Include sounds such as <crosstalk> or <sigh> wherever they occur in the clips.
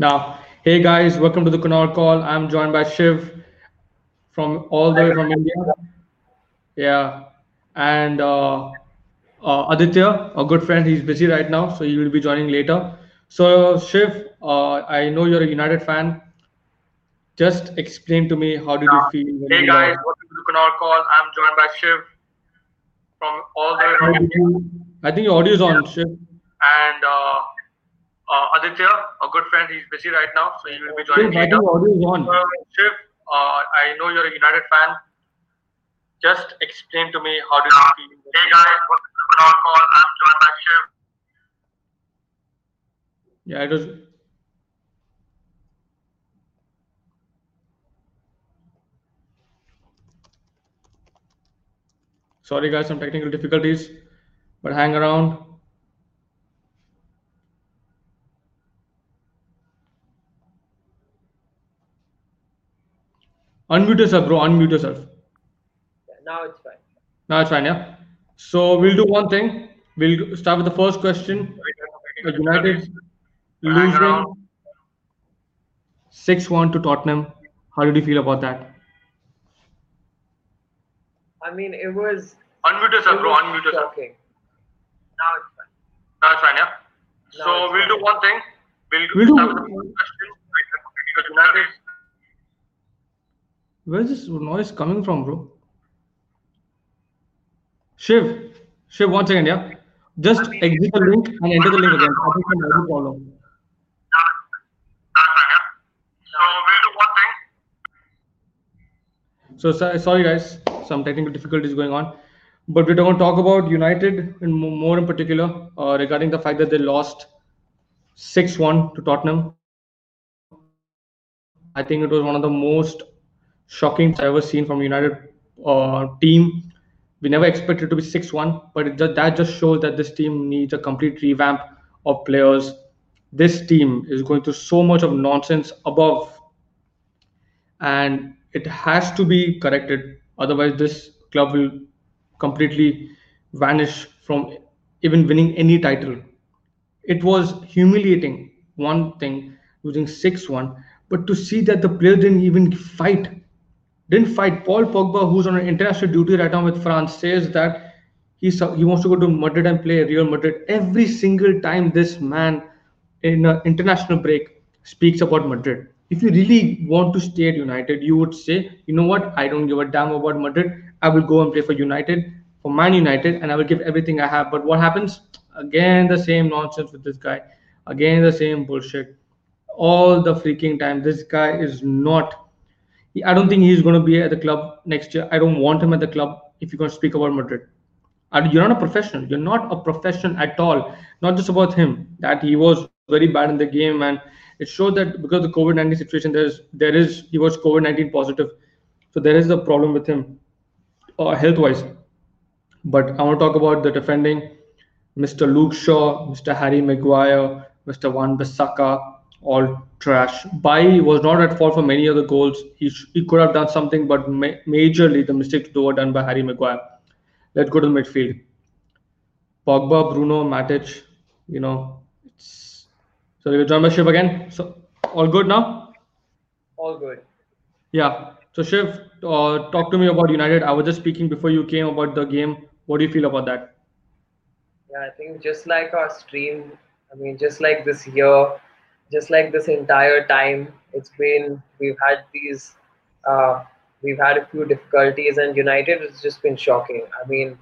Now, hey guys, welcome to the Kunal Call. I'm joined by Shiv from all the way from India. Yeah, and uh, uh, Aditya, a good friend, he's busy right now, so he will be joining later. So, Shiv, uh, I know you're a United fan. Just explain to me how did you feel when Hey guys, welcome to the Kunal Call. I'm joined by Shiv from all the way from India. I think your audio is on, Shiv. And uh, Aditya, a good friend, he's busy right now, so he will be joining I think later. audio on. Uh, Shiv, uh, I know you're a United fan. Just explain to me how did you feel? Hey guys, lost? welcome to the Call. I'm joined by Shiv. Yeah, it was. Sorry, guys, some technical difficulties, but hang around. Unmute yourself, bro. Unmute yourself. Yeah, now it's fine. Now it's fine, yeah. So we'll do one thing. We'll start with the first question. United losing 6-1 to Tottenham. How did you feel about that? I mean, it was. Unmute It yourself, bro. Unmute yourself. shocking. Now it's fine. Now it's fine, yeah. Now So we'll do one thing. We'll, We'll do- start with the first question. United Where's this noise coming from, bro? Shiv, Shiv, one second, yeah. Just exit the link and enter the link again. I think audio problem. So we'll do one thing. So so- sorry, guys, some technical difficulties going on, but we're going to talk about United and more in particular uh, regarding the fact that they lost six-one to Tottenham. I think it was one of the most shocking I've ever seen from United uh, team. We never expected to be six-one, but it just, that just shows that this team needs a complete revamp of players. This team is going through so much of nonsense above and it has to be corrected otherwise this club will completely vanish from even winning any title it was humiliating one thing losing 6-1 but to see that the players didn't even fight didn't fight paul pogba who's on an international duty right now with france says that he's, he wants to go to madrid and play real madrid. Every single time this man in an international break speaks about madrid. If you really want to stay at united you would say you know what? I don't give a damn about madrid. I will go and play for united for man united and i will give everything i have. But what happens? Again the same nonsense with this guy. Again the same bullshit. All the freaking time this guy is not I don't think he's going to be at the club next year. I don't want him at the club if you're going to speak about Madrid. You're not a professional. You're not a professional at all. Not just about him. That he was very bad in the game, and it showed that because the COVID nineteen situation, there's there is he was COVID nineteen positive, so there is a problem with him, uh, health wise. But I want to talk about the defending, Mr. Luke Shaw, Mr. Harry Maguire, Mr. Wan Bissaka, all trash. Bailly was not at fault for many of the goals. He, sh- he could have done something, but ma- majorly the mistakes were done by Harry Maguire. Let's go to the midfield. Pogba, Bruno, Matic, you know. It's... So we're joined by Shiv again. So all good now? All good. Yeah. So Shiv, uh, talk to me about United. I was just speaking before you came about the game. What do you feel about that? Yeah, I think just like our stream, I mean, just like this year, just like this entire time, it's been, we've had these, uh, we've had a few difficulties, and United has just been shocking. I mean,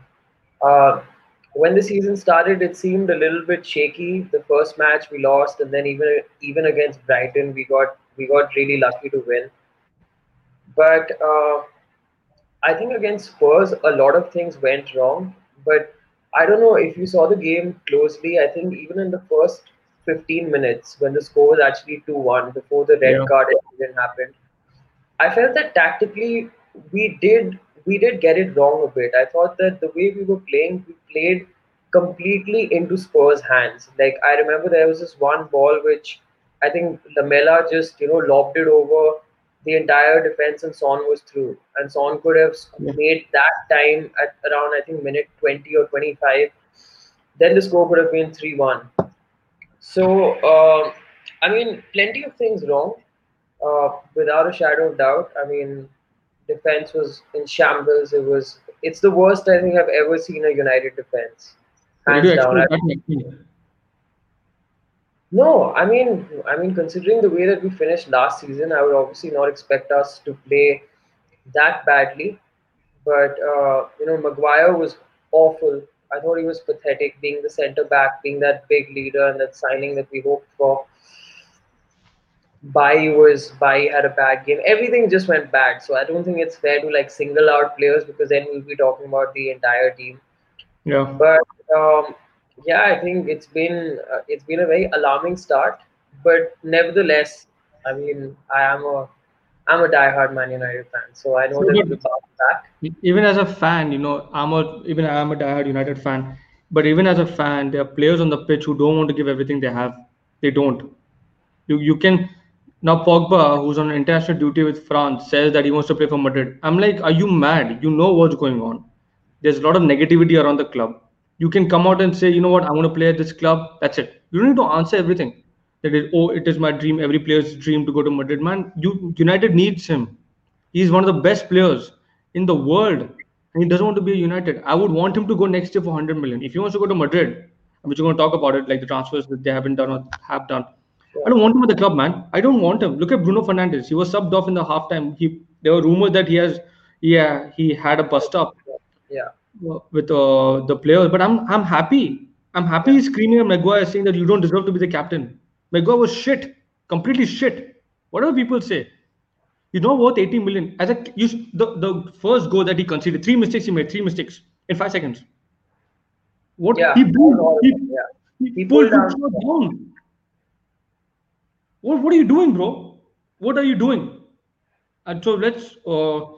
uh, when the season started, it seemed a little bit shaky. The first match we lost, and then even even against Brighton, we got we got really lucky to win. But uh, I think against Spurs, a lot of things went wrong. But I don't know if you saw the game closely. I think even in the first 15 minutes, when the score was actually 2 1, before the red Yeah. card incident happened, I felt that tactically we did we did get it wrong a bit. I thought that the way we were playing, we played completely into Spurs' hands. Like I remember there was this one ball which I think Lamela just you know lobbed it over the entire defense and Son was through. And Son could have made that time at around I think minute 20 or 25. Then the score could have been 3-1. So uh, I mean, plenty of things wrong, uh, without a shadow of doubt. I mean, defense was in shambles. It was. It's the worst I think I've ever seen a United defense. Hands down. I-? No, I mean, I mean, considering the way that we finished last season, I would obviously not expect us to play that badly. But uh, you know, Maguire was awful. I thought he was pathetic, being the centre back, being that big leader, and that signing that we hoped for. Bailly was Bailly had a bad game. Everything just went bad. So I don't think it's fair to like single out players because then we'll be talking about the entire team. Yeah. But um, yeah, I think it's been uh, it's been a very alarming start. But nevertheless, I mean, I am a I'm a diehard Man United fan, so I know So that back. even as a fan, you know, I'm a even I'm a diehard United fan. But even as a fan, there are players on the pitch who don't want to give everything they have. They don't. You you can now Pogba, who's on international duty with France, says that he wants to play for Madrid. I'm like, are you mad? You know what's going on. There's a lot of negativity around the club. You can come out and say, you know what, I want to play at this club. That's it. You don't need to answer everything. That oh, it is my dream. Every player's dream to go to Madrid. Man, you United needs him. He's one of the best players in the world, and he doesn't want to be a United. I would want him to go next year for 100 million. If he wants to go to Madrid, which we're going to talk about it, like the transfers that they haven't done or have done. I don't want him at the club, man. I don't want him. Look at Bruno Fernandes. He was subbed off in the halftime. He there were rumors that he has, yeah, he had a bust up Yeah, with uh, the players. But I'm I'm happy. I'm happy he's screaming at Maguire saying that you don't deserve to be the captain. Maguire was shit, completely shit. Whatever people say, he's not worth 80 million. As a you, the the first goal that he conceded, three mistakes he made, three mistakes in five seconds. What yeah, he pulled, he, yeah. he He pulled pulled Shaw down. What what are you doing, bro? What are you doing? And so let's uh,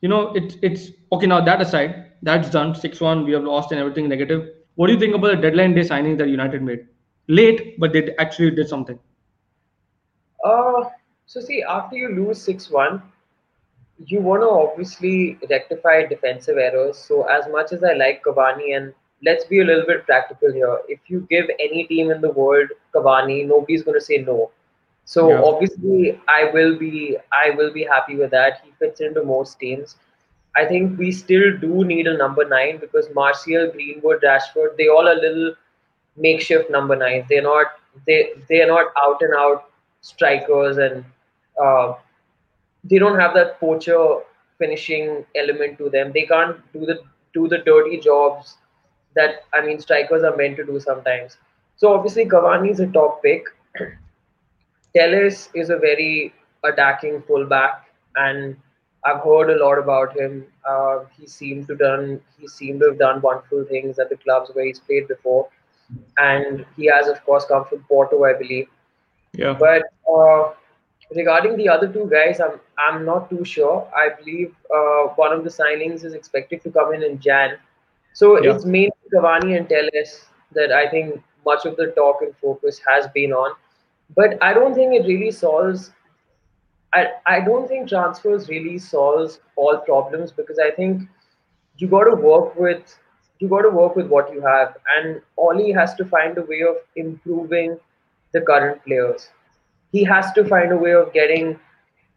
you know, it's it's okay now. That aside, that's done. Six one, we have lost and everything negative. What do you think about the deadline day signing that United made? Late, but they actually did something. Uh, so see, after you lose six one, you want to obviously rectify defensive errors. So as much as I like Cavani, and let's be a little bit practical here, if you give any team in the world Cavani, nobody's going to say no. So Yeah. obviously, I will be I will be happy with that. He fits into most teams. I think we still do need a number nine because Martial, Greenwood, Rashford, they all are little makeshift number nines. They're not they they are not out and out strikers and uh, they don't have that poacher finishing element to them. They can't do the do the dirty jobs that I mean strikers are meant to do sometimes. So obviously Cavani is a top pick. <clears throat> Telles is a very attacking fullback, and I've heard a lot about him. Uh, he seemed to done he seemed to have done wonderful things at the clubs where he's played before, and he has of course come from Porto, I believe. Yeah. But uh, regarding the other two guys, I'm I'm not too sure. I believe uh, one of the signings is expected to come in in Jan, so Yeah. it's mainly Cavani and Telles that I think much of the talk and focus has been on. But I don't think it really solves. I I don't think transfers really solves all problems because I think you got to work with you got to work with what you have, and Ole has to find a way of improving the current players. He has to find a way of getting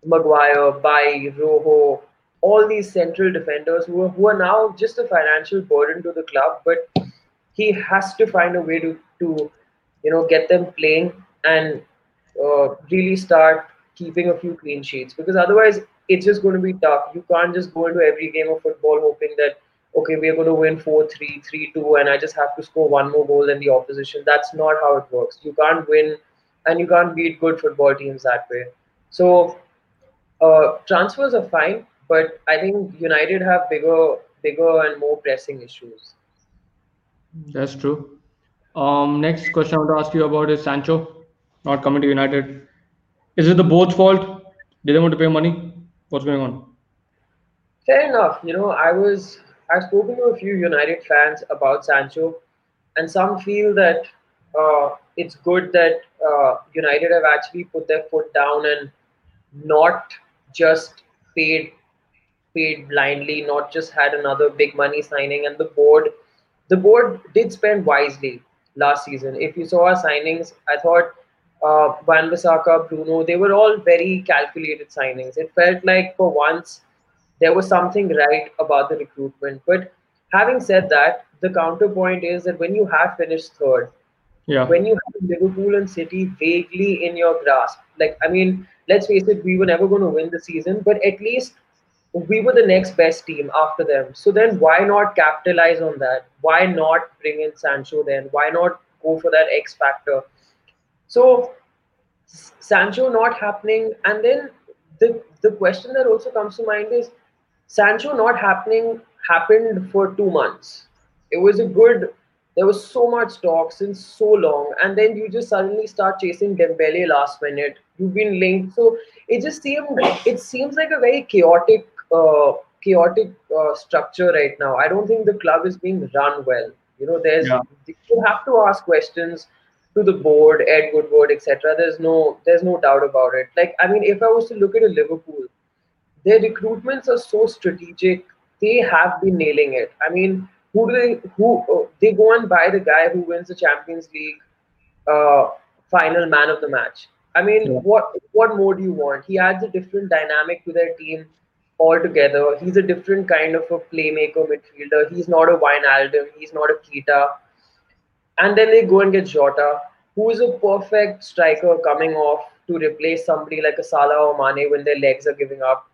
Maguire, Bailly, Rojo, all these central defenders who are, who are now just a financial burden to the club, but he has to find a way to, to you know, get them playing and uh, really start keeping a few clean sheets because otherwise it's just going to be tough. You can't just go into every game of football hoping that okay, we are going to win 4 3, 3 2, and I just have to score one more goal than the opposition. That's not how it works. You can't win and you can't beat good football teams that way. So, uh, transfers are fine, but I think United have bigger, bigger and more pressing issues. That's true. Um, next question I want to ask you about is Sancho not coming to United. Is it the board's fault? Did they want to pay money? What's going on? Fair enough. You know, I was I've spoken to a few United fans about Sancho, and some feel that uh, it's good that uh, United have actually put their foot down and not just paid paid blindly, not just had another big money signing, and the board the board did spend wisely last season. If you saw our signings, I thought uh, Wan Bissaka, Bruno, they were all very calculated signings. It felt like for once there was something right about the recruitment. But having said that, the counterpoint is that when you have finished third, Yeah. when you have Liverpool and City vaguely in your grasp, like I mean, let's face it, we were never going to win the season, but at least we were the next best team after them. So then why not capitalize on that? Why not bring in Sancho then? Why not go for that X factor? So Sancho not happening, and then the the question that also comes to mind is Sancho not happening happened for two months. It was a good. There was so much talk since so long, and then you just suddenly start chasing Dembele last minute. You've been linked, so it just seemed. It seems like a very chaotic, uh, chaotic uh, structure right now. I don't think the club is being run well. You know, there's Yeah. you have to ask questions to the board, Ed Woodward, etc. There's no there's no doubt about it. Like I mean, if I was to look at a Liverpool, their recruitments are so strategic. They have been nailing it. I mean, who do they who uh, they go and buy the guy who wins the Champions League uh, final man of the match. I mean, Yeah. what what more do you want? He adds a different dynamic to their team altogether. He's a different kind of a playmaker midfielder. He's not a Wijnaldum. He's not a Keita and then they go and get Jota, who is a perfect striker coming off to replace somebody like a Salah or Mane when their legs are giving up.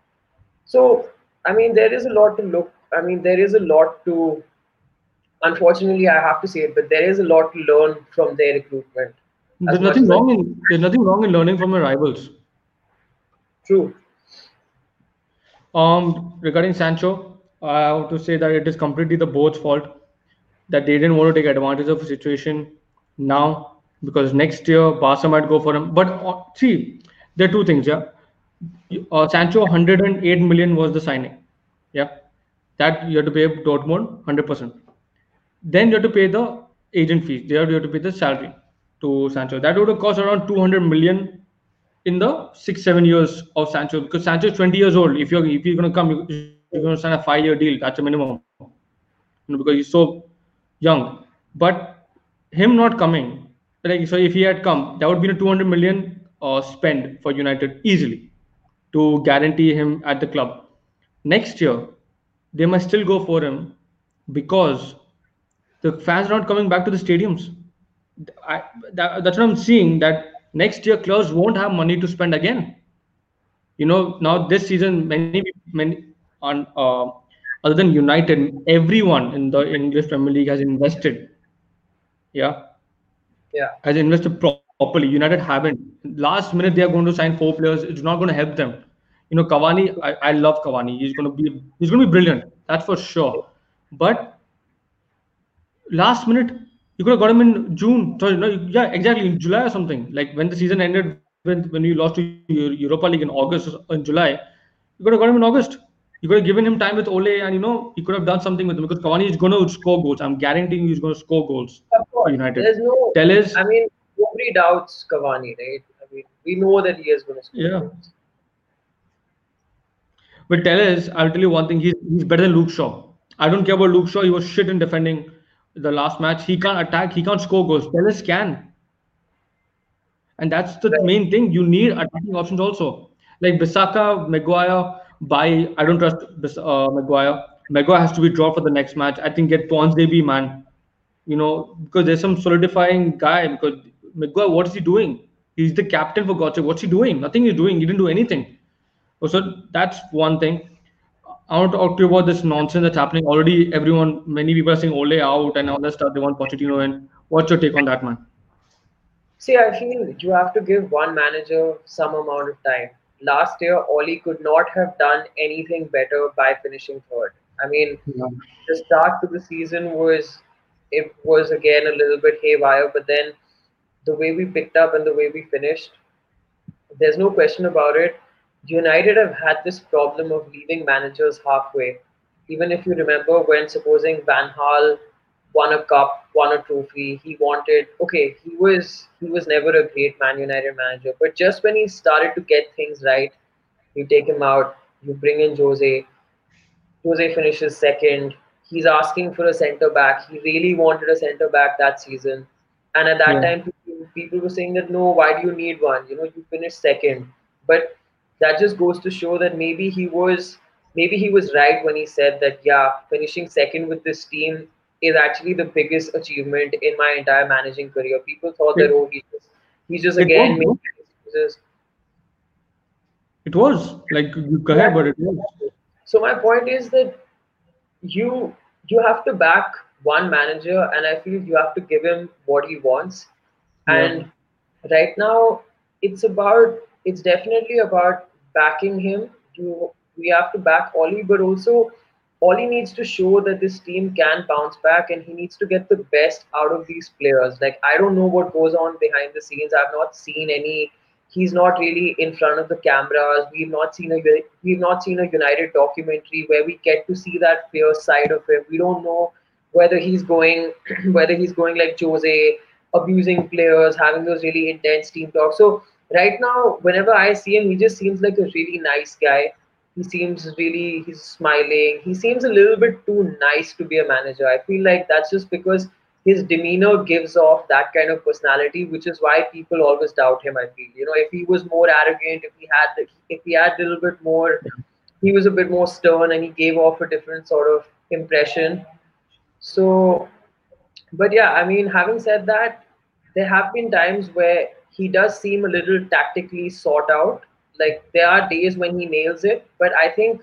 So, I mean, there is a lot to look. I mean, there is a lot to. Unfortunately, I have to say it, but there is a lot to learn from their recruitment. There's nothing wrong in there's nothing wrong in learning from your rivals. True. Um, regarding Sancho, I have to say that it is completely the board's fault that they didn't want to take advantage of the situation now because next year Barca might go for him. But uh, see, there are two things. Yeah, uh, Sancho 108 million was the signing. Yeah, that you have to pay Dortmund 100 percent. Then you have to pay the agent fees. There you have to pay the salary to Sancho. That would have cost around 200 million in the six seven years of Sancho because Sancho is 20 years old. If you're if you're gonna come, you- you're gonna sign a five year deal. That's a minimum. You know, because he's so young. But him not coming, like so, if he had come, that would be a 200 million uh, spend for United easily to guarantee him at the club. Next year, they must still go for him because the fans are not coming back to the stadiums. I, that, that's what I'm seeing. That next year, clubs won't have money to spend again. You know, now this season, many many on uh, other than United, everyone in the English Premier League has invested. Yeah, Yeah. has invested properly. United haven't. Last minute, they are going to sign four players. It's not going to help them. You know, Cavani. I, I love Cavani. He's going to be he's going to be brilliant. That's for sure. But last minute you could have got him in June. Sorry, no, yeah, exactly in July or something. Like when the season ended, when when you lost to Eu- Europa League in August or in July, you could have got him in August. You could have given him time with Ole, and you know he could have done something with him because Cavani is going to score goals. I'm guaranteeing you he's going to score goals Of for course. United. There's no. Telles, I mean, nobody doubts Cavani, right? I mean, we know that he is going to score. Yeah. goals. But Telles, I'll tell you one thing, he's, he's better than Luke Shaw. I don't care about Luke Shaw. He was shit in defending the last match. He can't attack. He can't score goals. Telles can. And that's the Right. main thing. You need attacking options also. Like Bisaka, Maguire, by I don't trust uh, Maguire. Maguire has to be dropped for the next match. I think get Ponsonby, man. You know, because there's some solidifying guy. Because Maguire, what is he doing? He's the captain for God's sake. What's he doing? Nothing he's doing. He didn't do anything. Oh, so that's one thing. I want to talk to you about this nonsense that's happening. Already, everyone, many people are saying Ole out and all that stuff. They want Pochettino in. What's your take on that, man? See, I feel you have to give one manager some amount of time. Last year, Ole could not have done anything better by finishing third. I mean, the start to the season was it was again a little bit haywire, but then the way we picked up and the way we finished, there's no question about it. United have had this problem of leaving managers halfway. Even if you remember when supposing Van Gaal won a cup, won a trophy, he wanted okay, he was he was never a great Man United manager, but just when he started to get things right, you take him out, you bring in Jose, Jose finishes second. He's asking for a centre back. He really wanted a centre back that season. And at that Yeah. time, people, people were saying that no, why do you need one? You know, you finished second. But that just goes to show that maybe he was maybe he was right when he said that yeah, finishing second with this team is actually the biggest achievement in my entire managing career. People thought that oh he's just he's just It again was, making excuses. It was like you Yeah. ahead, but it was. So my point is that you you have to back one manager, and I feel you have to give him what he wants. Yeah. And right now, it's about it's definitely about backing him. You we have to back Ole, but also Ole needs to show that this team can bounce back, and he needs to get the best out of these players. Like I don't know what goes on behind the scenes. I've not seen any. He's not really in front of the cameras. We've not seen a we've not seen a United documentary where we get to see that fierce side of him. We don't know whether he's going <clears throat> whether he's going like Jose, abusing players, having those really intense team talks. So right now, whenever I see him, he just seems like a really nice guy. He seems really he's smiling. He seems a little bit too nice to be a manager. I feel like that's just because his demeanor gives off that kind of personality, which is why people always doubt him. I feel, you know, if he was more arrogant, if he had, if he had a little bit more, he was a bit more stern, and he gave off a different sort of impression. So, but yeah, I mean, having said that, there have been times where he does seem a little tactically sought out. Like there are days when he nails it, but I think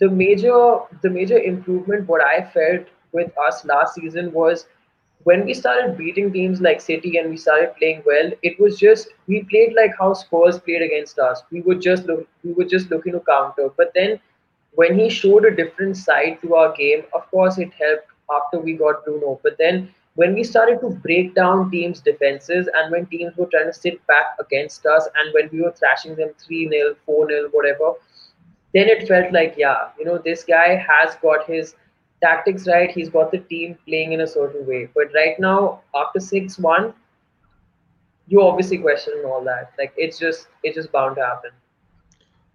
the major the major improvement what I felt with us last season was when we started beating teams like City and we started playing well, it was just we played like how Spurs played against us. We would just look we were just looking to counter. But then when he showed a different side to our game, of course it helped after we got Bruno. But then when we started to break down teams' defenses and when teams were trying to sit back against us and when we were thrashing them 3 0, 4 0, whatever, then it felt like, yeah, you know, this guy has got his tactics right. He's got the team playing in a certain way. But right now, after 6 1, you obviously question all that. Like it's just it's just bound to happen.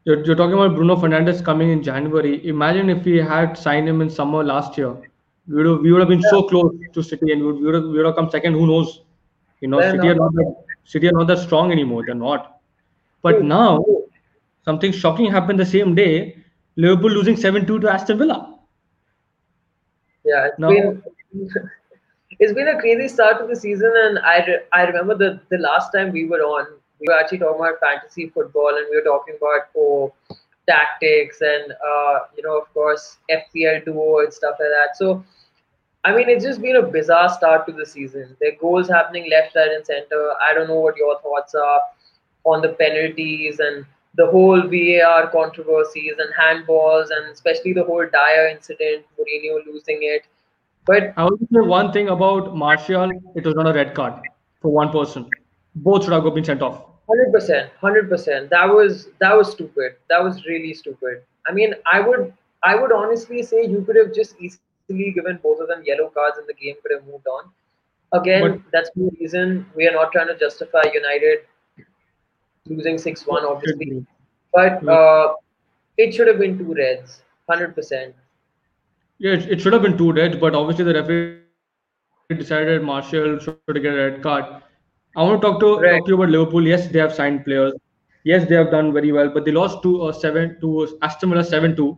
You're, you're talking about Bruno Fernandes coming in January. Imagine if we had signed him in summer last year. We would have, we would have been so close to City and we would, we would, have, we would have come second. Who knows? You know, They're City are not- not that, City are not that strong anymore. They're not. But now, something shocking happened the same day. Liverpool losing 7 2 to Aston Villa. Yeah, it's No. been <laughs> it's been a crazy start to the season, and I re- I remember the the last time we were on, we were actually talking about fantasy football, and we were talking about oh tactics and uh, you know of course FPL duo and stuff like that. So I mean, it's just been a bizarre start to the season. There are goals happening left, right, and center. I don't know what your thoughts are on the penalties and the whole VAR controversies and handballs, and especially the whole Dier incident, Mourinho losing it. But I will say one thing about Martial it was not a red card for one person. Both should have been sent off. hundred percent, hundred percent. That was that was stupid. That was really stupid. I mean, I would I would honestly say you could have just easily given both of them yellow cards and the game could have moved on. Again, But- that's the reason we are not trying to justify United losing six one, obviously. But Hmm. uh, it should have been two reds, hundred percent. Yeah, it, it should have been two reds, but obviously the referee decided Martial should get a red card. I want to talk to Right. talk to you about Liverpool. Yes, they have signed players. Yes, they have done very well, but they lost to uh, seven to Aston Villa seven two,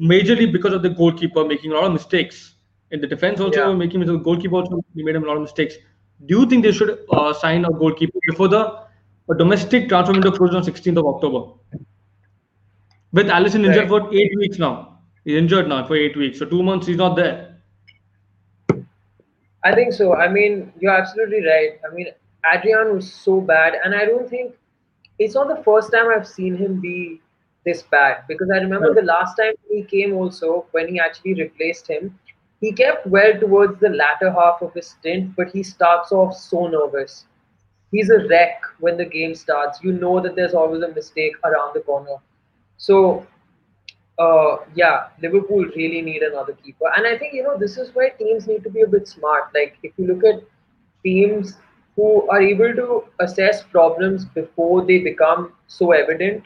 majorly because of the goalkeeper making a lot of mistakes in the defense. Also Yeah. making the goalkeeper also made a lot of mistakes. Do you think they should uh, sign a goalkeeper before the a domestic transfer window closes on 16th of October? With Alisson injured for eight weeks now. He's injured now for eight weeks. So two months he's not there. I think so. I mean, you're absolutely right. I mean, Adrian was so bad, and I don't think it's not the first time I've seen him be this bad. Because I remember the last time he came also when he actually replaced him, he kept well towards the latter half of his stint, but he starts off so nervous. He's a wreck when the game starts. You know that there's always a mistake around the corner. So uh, yeah, Liverpool really need another keeper. And I think, you know, this is where teams need to be a bit smart. Like, if you look at teams who are able to assess problems before they become so evident,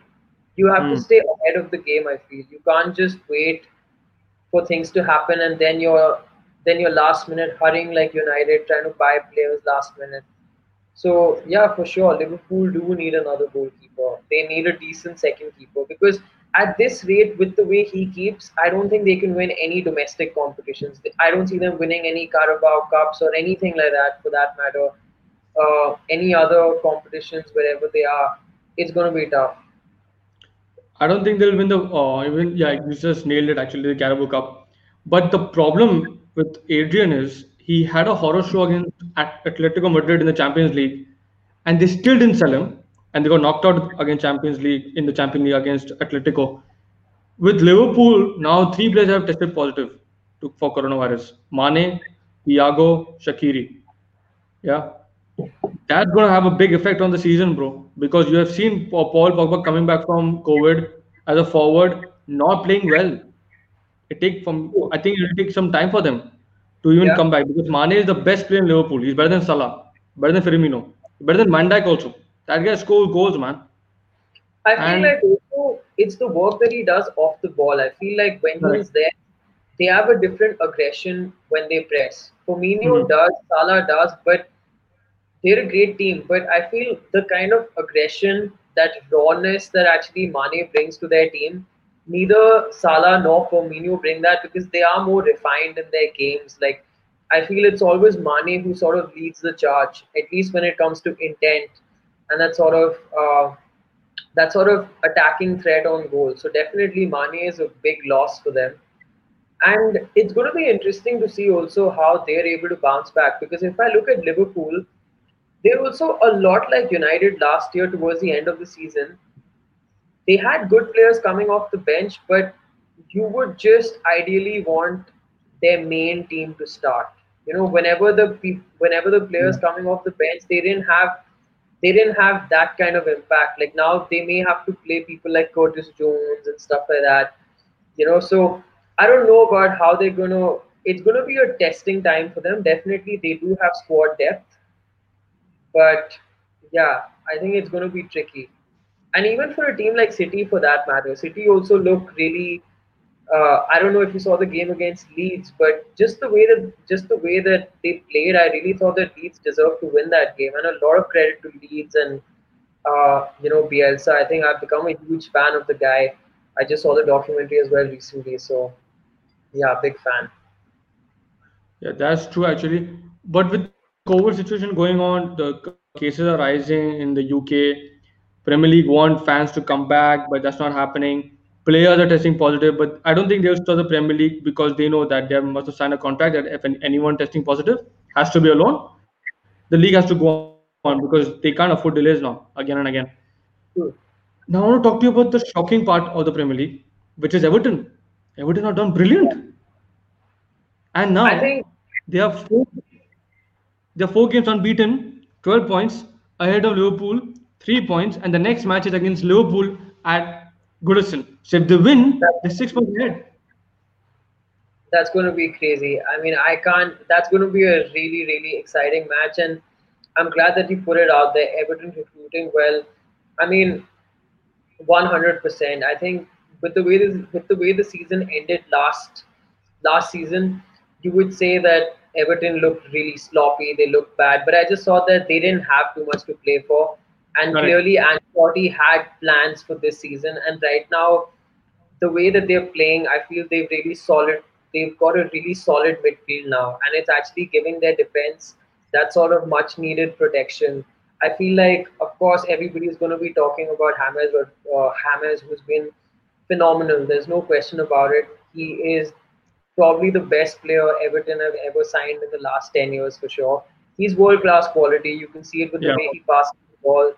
you have Hmm. to stay ahead of the game, I feel. You can't just wait for things to happen and then you're then you're last minute hurrying like United, trying to buy players last minute. So yeah, for sure, Liverpool do need another goalkeeper. They need a decent second keeper because at this rate, with the way he keeps, I don't think they can win any domestic competitions. I don't see them winning any Carabao Cups or anything like that, for that matter. Uh, any other competitions wherever they are, it's going to be tough. I don't think they'll win the uh, even yeah you just nailed it actually the Carabao Cup. But the problem with Adrian is he had a horror show against Atletico Madrid in the Champions League, and they still didn't sell him, and they got knocked out against Champions League in the Champions League against Atletico. With Liverpool now, three players have tested positive to, for coronavirus: Mane, Thiago, Shaqiri. Yeah, that's going to have a big effect on the season, bro. Because you have seen Paul Pogba coming back from COVID as a forward, not playing well. It take from I think it will take some time for them to even Yeah. come back because Mane is the best player in Liverpool. He's better than Salah, better than Firmino, better than Van Dijk also. That guy scores goals, man. I feel And- like also it's the work that he does off the ball. I feel like when Correct. he's there, they have a different aggression when they press. Firmino Mhm. does, Salah does, but they're a great team. But I feel the kind of aggression, that rawness that actually Mane brings to their team, neither Salah nor Firmino bring that because they are more refined in their games. Like I feel it's always Mane who sort of leads the charge, at least when it comes to intent and that sort of uh, that sort of attacking threat on goal. So definitely Mane is a big loss for them. And it's going to be interesting to see also how they're able to bounce back because if I look at Liverpool, they're also a lot like United last year towards the end of the season. They had good players coming off the bench, but you would just ideally want their main team to start. You know, whenever the whenever the players hmm. coming off the bench, they didn't have they didn't have that kind of impact. Like now, they may have to play people like Curtis Jones and stuff like that. You know, so I don't know about how they're gonna. It's gonna be a testing time for them. Definitely, they do have squad depth, but yeah, I think it's gonna be tricky. And even for a team like City, for that matter, City also look really. Uh, I don't know if you saw the game against Leeds, but just the way that just the way that they played, I really thought that Leeds deserved to win that game, and a lot of credit to Leeds and uh, you know Bielsa. I think I've become a huge fan of the guy. I just saw the documentary as well recently, so yeah, big fan. Yeah, that's true actually. But with COVID situation going on, the cases are rising in the UK. Premier League want fans to come back, but that's not happening. Players are testing positive, but I don't think they'll start the Premier League because they know that they must have signed a contract that if anyone testing positive has to be alone, the league has to go on because they can't afford delays now again and again. True. Now I want to talk to you about the shocking part of the Premier League, which is Everton. Everton have done brilliant, and now I think they have four, they have four games unbeaten, 12 points ahead of Liverpool, three points, and the next match is against Liverpool at Goodison. So if they win, they're six points ahead. that's going to be crazy. I mean, I can't. That's going to be a really, really exciting match, and I'm glad that you put it out there. Everton recruiting well. I mean, 100%. I think with the way this, with the way the season ended last last season, you would say that Everton looked really sloppy. They looked bad, but I just saw that they didn't have too much to play for, and clearly Ancelotti had plans for this season. And right now, the way that they're playing, I feel they've really solid. They've got a really solid midfield now, and it's actually giving their defense that sort of much needed protection. I feel like, of course, everybody is going to be talking about James, but uh, James, who's been phenomenal. There's no question about it. He is probably the best player Everton have ever signed in the last 10 years for sure. He's world class quality. You can see it with Yeah. the way he passes the ball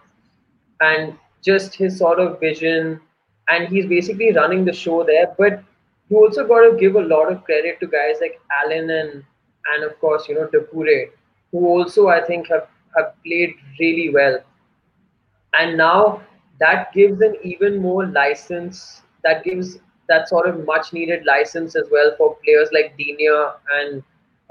and just his sort of vision. And he's basically running the show there. But you also got to give a lot of credit to guys like Allen and, and of course, you know, Doucouré, who also I think have, have played really well and now that gives an even more license that gives that sort of much needed license as well for players like Digne and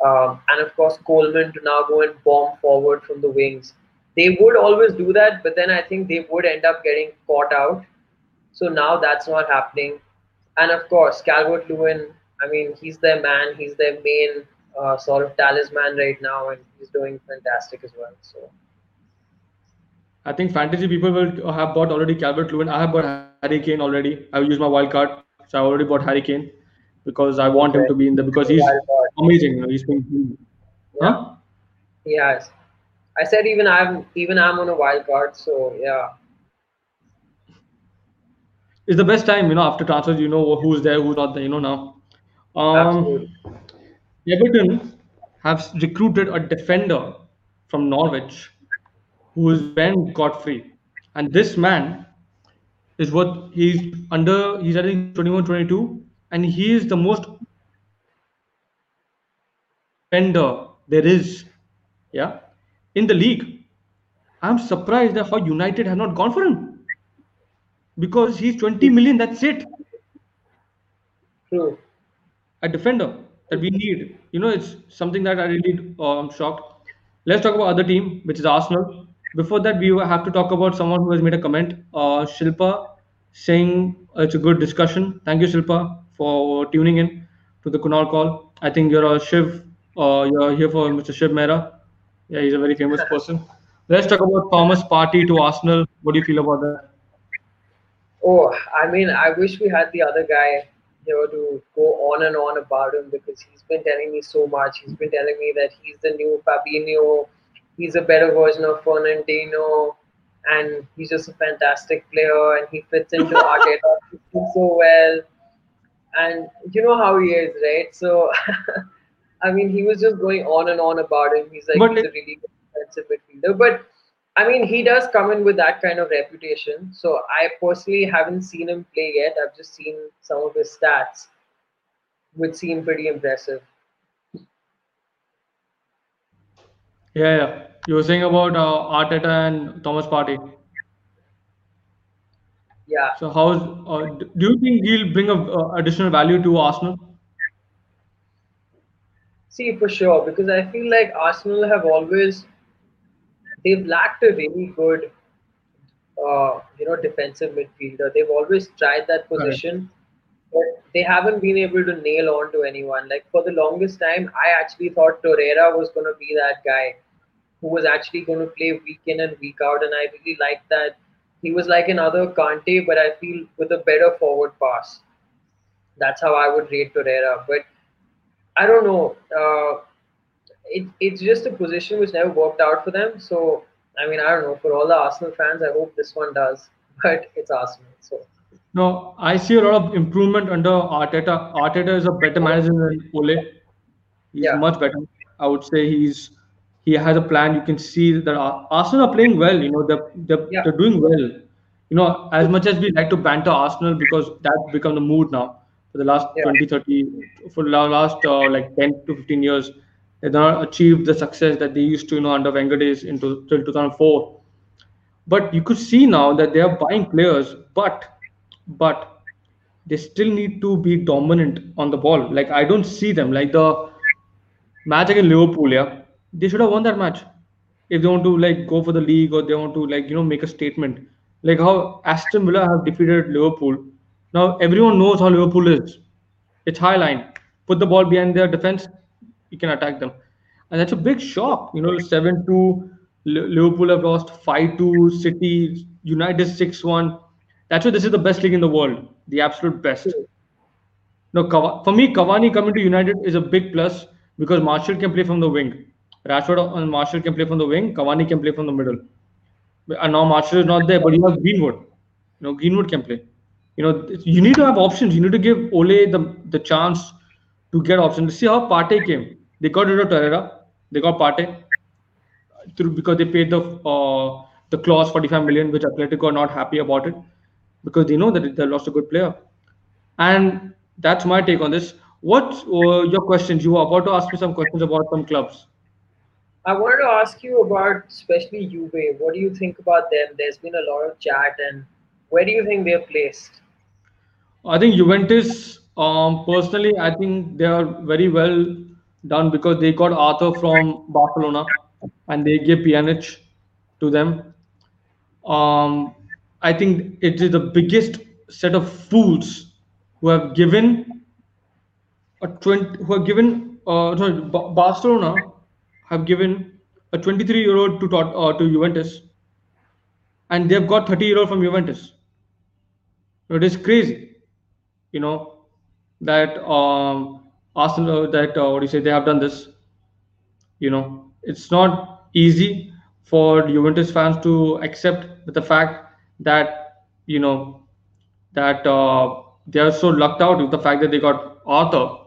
um, and of course Coleman to now go and bomb forward from the wings. They would always do that, but then I think they would end up getting caught out. So now that's not happening. And of course, Calvert Lewin, I mean, he's their man, he's their main uh, sort of talisman right now, and he's doing fantastic as well. So I think fantasy people will have bought already Calvert Lewin. I have bought Harry Kane already. I will use my wild card, so I already bought Harry Kane because I want him to be in there because he's amazing. You know, he's been, huh? he has. I said even I'm even I'm on a wild card. So yeah, It's the best time, you know, after transfers, you know who's there, who's not there, you know now. Um, absolutely. Everton have recruited a defender from Norwich who is Ben Godfrey. And this man is what he's under, he's I 21, 22, and he is the most defender there is, yeah, in the league. I'm surprised that how United have not gone for him because he's 20 million, that's it. True. a defender that we need. You know, it's something that I really uh, am shocked. Let's talk about other team, which is Arsenal. Before that, we have to talk about someone who has made a comment. Uh, Shilpa saying it's a good discussion. Thank you, Shilpa, for tuning in to the Kunal call. I think you're a Shiv. Uh, you're here for Mr. Shiv Mehra. Yeah, he's a very famous person. Let's talk about Thomas Partey to Arsenal. What do you feel about that? Oh, I mean, I wish we had the other guy here to go on and on about him because he's been telling me so much. He's been telling me that he's the new Fabinho, he's a better version of Fernandinho, and he's just a fantastic player and he fits into our <laughs> system so well. And you know how he is, right? So, <laughs> I mean, he was just going on and on about him. He's like, But he's a really good defensive midfielder. But I mean, he does come in with that kind of reputation. So I personally haven't seen him play yet. I've just seen some of his stats, which seem pretty impressive. Yeah, yeah. You were saying about uh, Arteta and Thomas Partey. Yeah. So how's uh, do you think he'll bring a uh, additional value to Arsenal? See, for sure, because I feel like Arsenal have always they've lacked a really good, uh, you know, defensive midfielder. They've always tried that position, but they haven't been able to nail on to anyone. Like for the longest time, I actually thought Torreira was going to be that guy who was actually going to play week in and week out, and I really liked that. He was like another Kante, but I feel with a better forward pass. That's how I would rate Torreira. But I don't know. Uh, it, it's just a position which never worked out for them. So, I mean, I don't know. For all the Arsenal fans, I hope this one does. <laughs> But it's Arsenal. So, No, I see a lot of improvement under Arteta. Arteta is a better manager than Ole. He's Yeah. much better. I would say he's he has a plan. You can see that Arsenal are playing well. You know they're they're, Yeah. they're doing well. You know as much as we like to banter Arsenal because that's become the mood now for the last Yeah. 20, 30, for the last uh, like 10 to 15 years. They've not achieved the success that they used to, you know, under Wenger days into till 2004. But you could see now that they are buying players, but but they still need to be dominant on the ball. Like I don't see them like the match against Liverpool. Yeah, they should have won that match if they want to like go for the league or they want to like you know make a statement. Like how Aston Villa have defeated Liverpool. Now everyone knows how Liverpool is. It's high line. Put the ball behind their defense, you can attack them, and that's a big shock. You know, seven two. Liverpool have lost five two. City United six one. That's why this is the best league in the world, the absolute best. No, Kav- for me, Cavani coming to United is a big plus because Martial can play from the wing. Rashford and Martial can play from the wing. Cavani can play from the middle. And now Martial is not there, but you have Greenwood. You know, Greenwood can play. You know, you need to have options. You need to give Ole the the chance to get options. See how Partey came. They got rid of Torreira. They got Partey through because they paid the uh, the clause 45 million, which Atletico are not happy about it because they know that they lost a good player. And that's my take on this. What uh, your questions? You were about to ask me some questions about some clubs. I wanted to ask you about especially Juve. What do you think about them? There's been a lot of chat, and where do you think they're placed? I think Juventus, um, personally, I think they are very well done because they got Arthur from Barcelona and they gave Pjanic to them. Um, I think it is the biggest set of fools who have given a 20, who have given uh, sorry, Ba- Barcelona have given a 23 year old to uh, to Juventus, and they've got 30 year old from Juventus. It is crazy, you know, that um, Arsenal that uh, what do you say they have done this. You know, it's not easy for Juventus fans to accept the fact that you know that uh, they are so lucked out with the fact that they got Arthur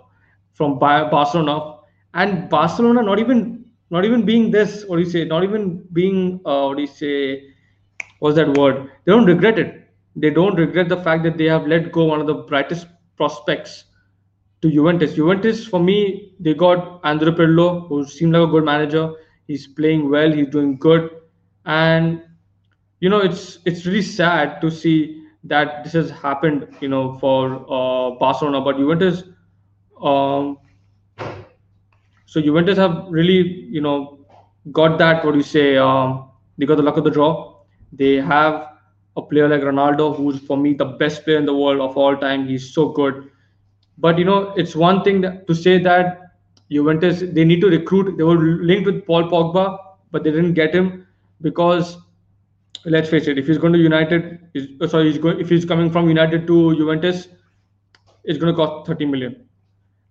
from Barcelona and Barcelona not even not even being this what do you say not even being uh, what do you say what's that word they don't regret it they don't regret the fact that they have let go one of the brightest prospects to Juventus. Juventus, for me, they got Andrea Pirlo, who seemed like a good manager. He's playing well. He's doing good, and you know, it's it's really sad to see that this has happened. You know, for uh, Barcelona, but Juventus, um, so Juventus have really, you know, got that. What do you say? Um, they got the luck of the draw. They have a player like Ronaldo, who's for me the best player in the world of all time. He's so good. But you know, it's one thing that, to say that Juventus they need to recruit. They were linked with Paul Pogba, but they didn't get him because let's face it, if he's going to United, is uh, sorry, he's going if he's coming from United to Juventus, it's going to cost 30 million.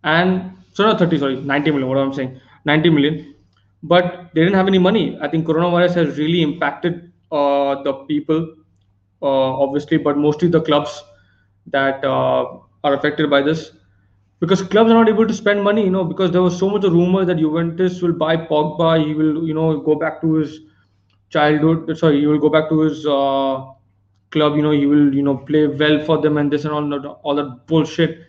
And so not 30, sorry, 90 million. What I'm saying, 90 million. But they didn't have any money. I think coronavirus has really impacted uh, the people, uh, obviously, but mostly the clubs that uh, are affected by this because clubs are not able to spend money, you know, because there was so much rumor that Juventus will buy Pogba, he will, you know, go back to his childhood. Sorry, he will go back to his uh, club. You know, he will, you know, play well for them and this and all that, all that bullshit.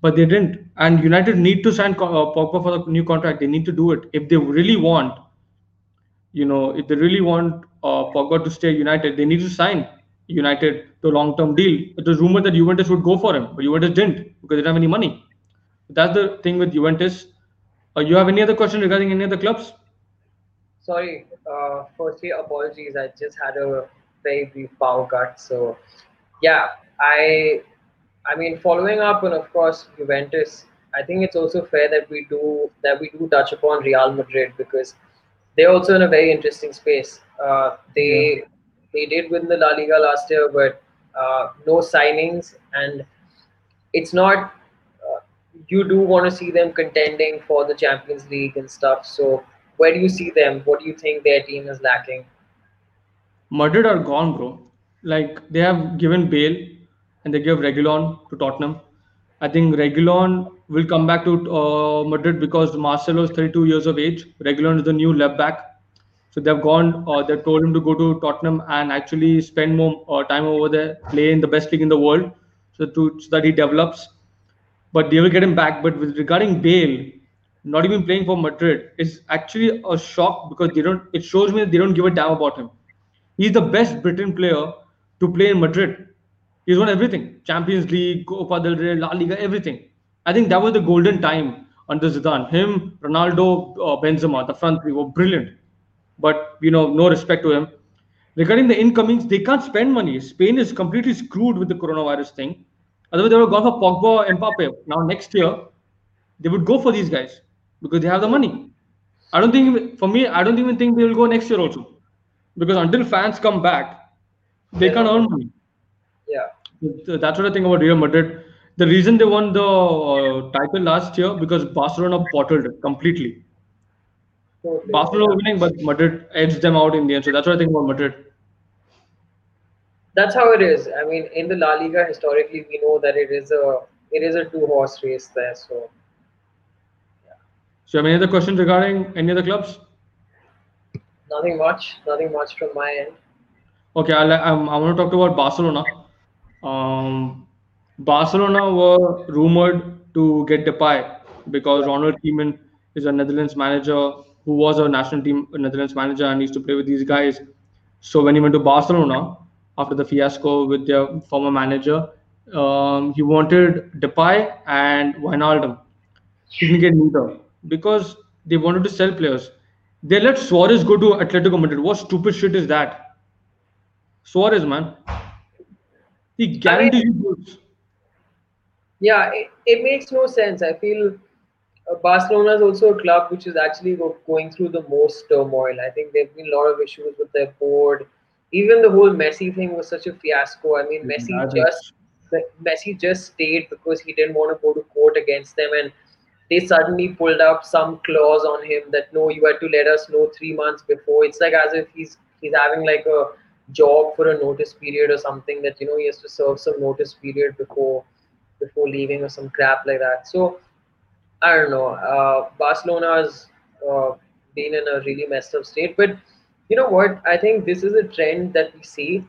But they didn't. And United need to sign uh, Pogba for the new contract. They need to do it if they really want. You know, if they really want uh, Pogba to stay United, they need to sign United to a long-term deal. It was rumored that Juventus would go for him, but Juventus didn't because they didn't have any money. That's the thing with Juventus. Uh, you have any other question regarding any other clubs? Sorry, uh, firstly, apologies. I just had a very brief power cut. So, yeah, I, I mean, following up on, of course, Juventus. I think it's also fair that we do that we do touch upon Real Madrid because they're also in a very interesting space. Uh, they they did win the La Liga last year, but uh, no signings, and it's not. Uh, you do want to see them contending for the Champions League and stuff. So, where do you see them? What do you think their team is lacking? Madrid are gone, bro. Like they have given Bale and they gave Reguilón to Tottenham. I think Reguilón will come back to uh, Madrid because Marcelo is 32 years of age. Reguilón is the new left back. So they've gone. Uh, they've told him to go to Tottenham and actually spend more uh, time over there, play in the best league in the world, so to so that he develops. But they will get him back. But with regarding Bale, not even playing for Madrid is actually a shock because they don't. It shows me that they don't give a damn about him. He's the best Britain player to play in Madrid. He's won everything: Champions League, Copa del Rey, La Liga, everything. I think that was the golden time under Zidane. Him, Ronaldo, uh, Benzema, the front three were brilliant. But you know, no respect to him. Regarding the incomings, they can't spend money. Spain is completely screwed with the coronavirus thing. Otherwise, they would have gone for Pogba, and Mbappe. Now next year, they would go for these guys because they have the money. I don't think, for me, I don't even think they will go next year also because until fans come back, they They're can't earn money. Yeah, That's what I think about Real Madrid. The reason they won the uh, title last year because Barcelona bottled it completely. totally. Barcelona winning, but Madrid edged them out in the end. So that's what I think about Madrid. That's how it is. I mean, in the La Liga, historically, we know that it is a it is a two horse race there. So So, you have any other questions regarding any other clubs? nothing much, nothing much from my end. Okay, I'll, I'm, I want to talk about Barcelona. Um, Barcelona were rumored to get Depay because Ronald Koeman is a Netherlands manager who was a national team Netherlands manager and used to play with these guys. So when he went to Barcelona after the fiasco with their former manager, um, he wanted Depay and Wijnaldum. He didn't get neither because they wanted to sell players. They let Suarez go to Atletico Madrid. What stupid shit is that? Suarez, man. He guarantees you goals. Yeah, it, it makes no sense. I feel uh, Barcelona is also a club which is actually going through the most turmoil. I think there've been a lot of issues with their board. Even the whole Messi thing was such a fiasco. I mean, Messi just Messi just stayed because he didn't want to go to court against them, and they suddenly pulled up some clause on him that no, you had to let us know three months before. It's like as if he's he's having like a job for a notice period or something that you know he has to serve some notice period before before leaving or some crap like that. So I don't know. Uh, Barcelona's uh, been in a really messed up state, but you know what? I think this is a trend that we see.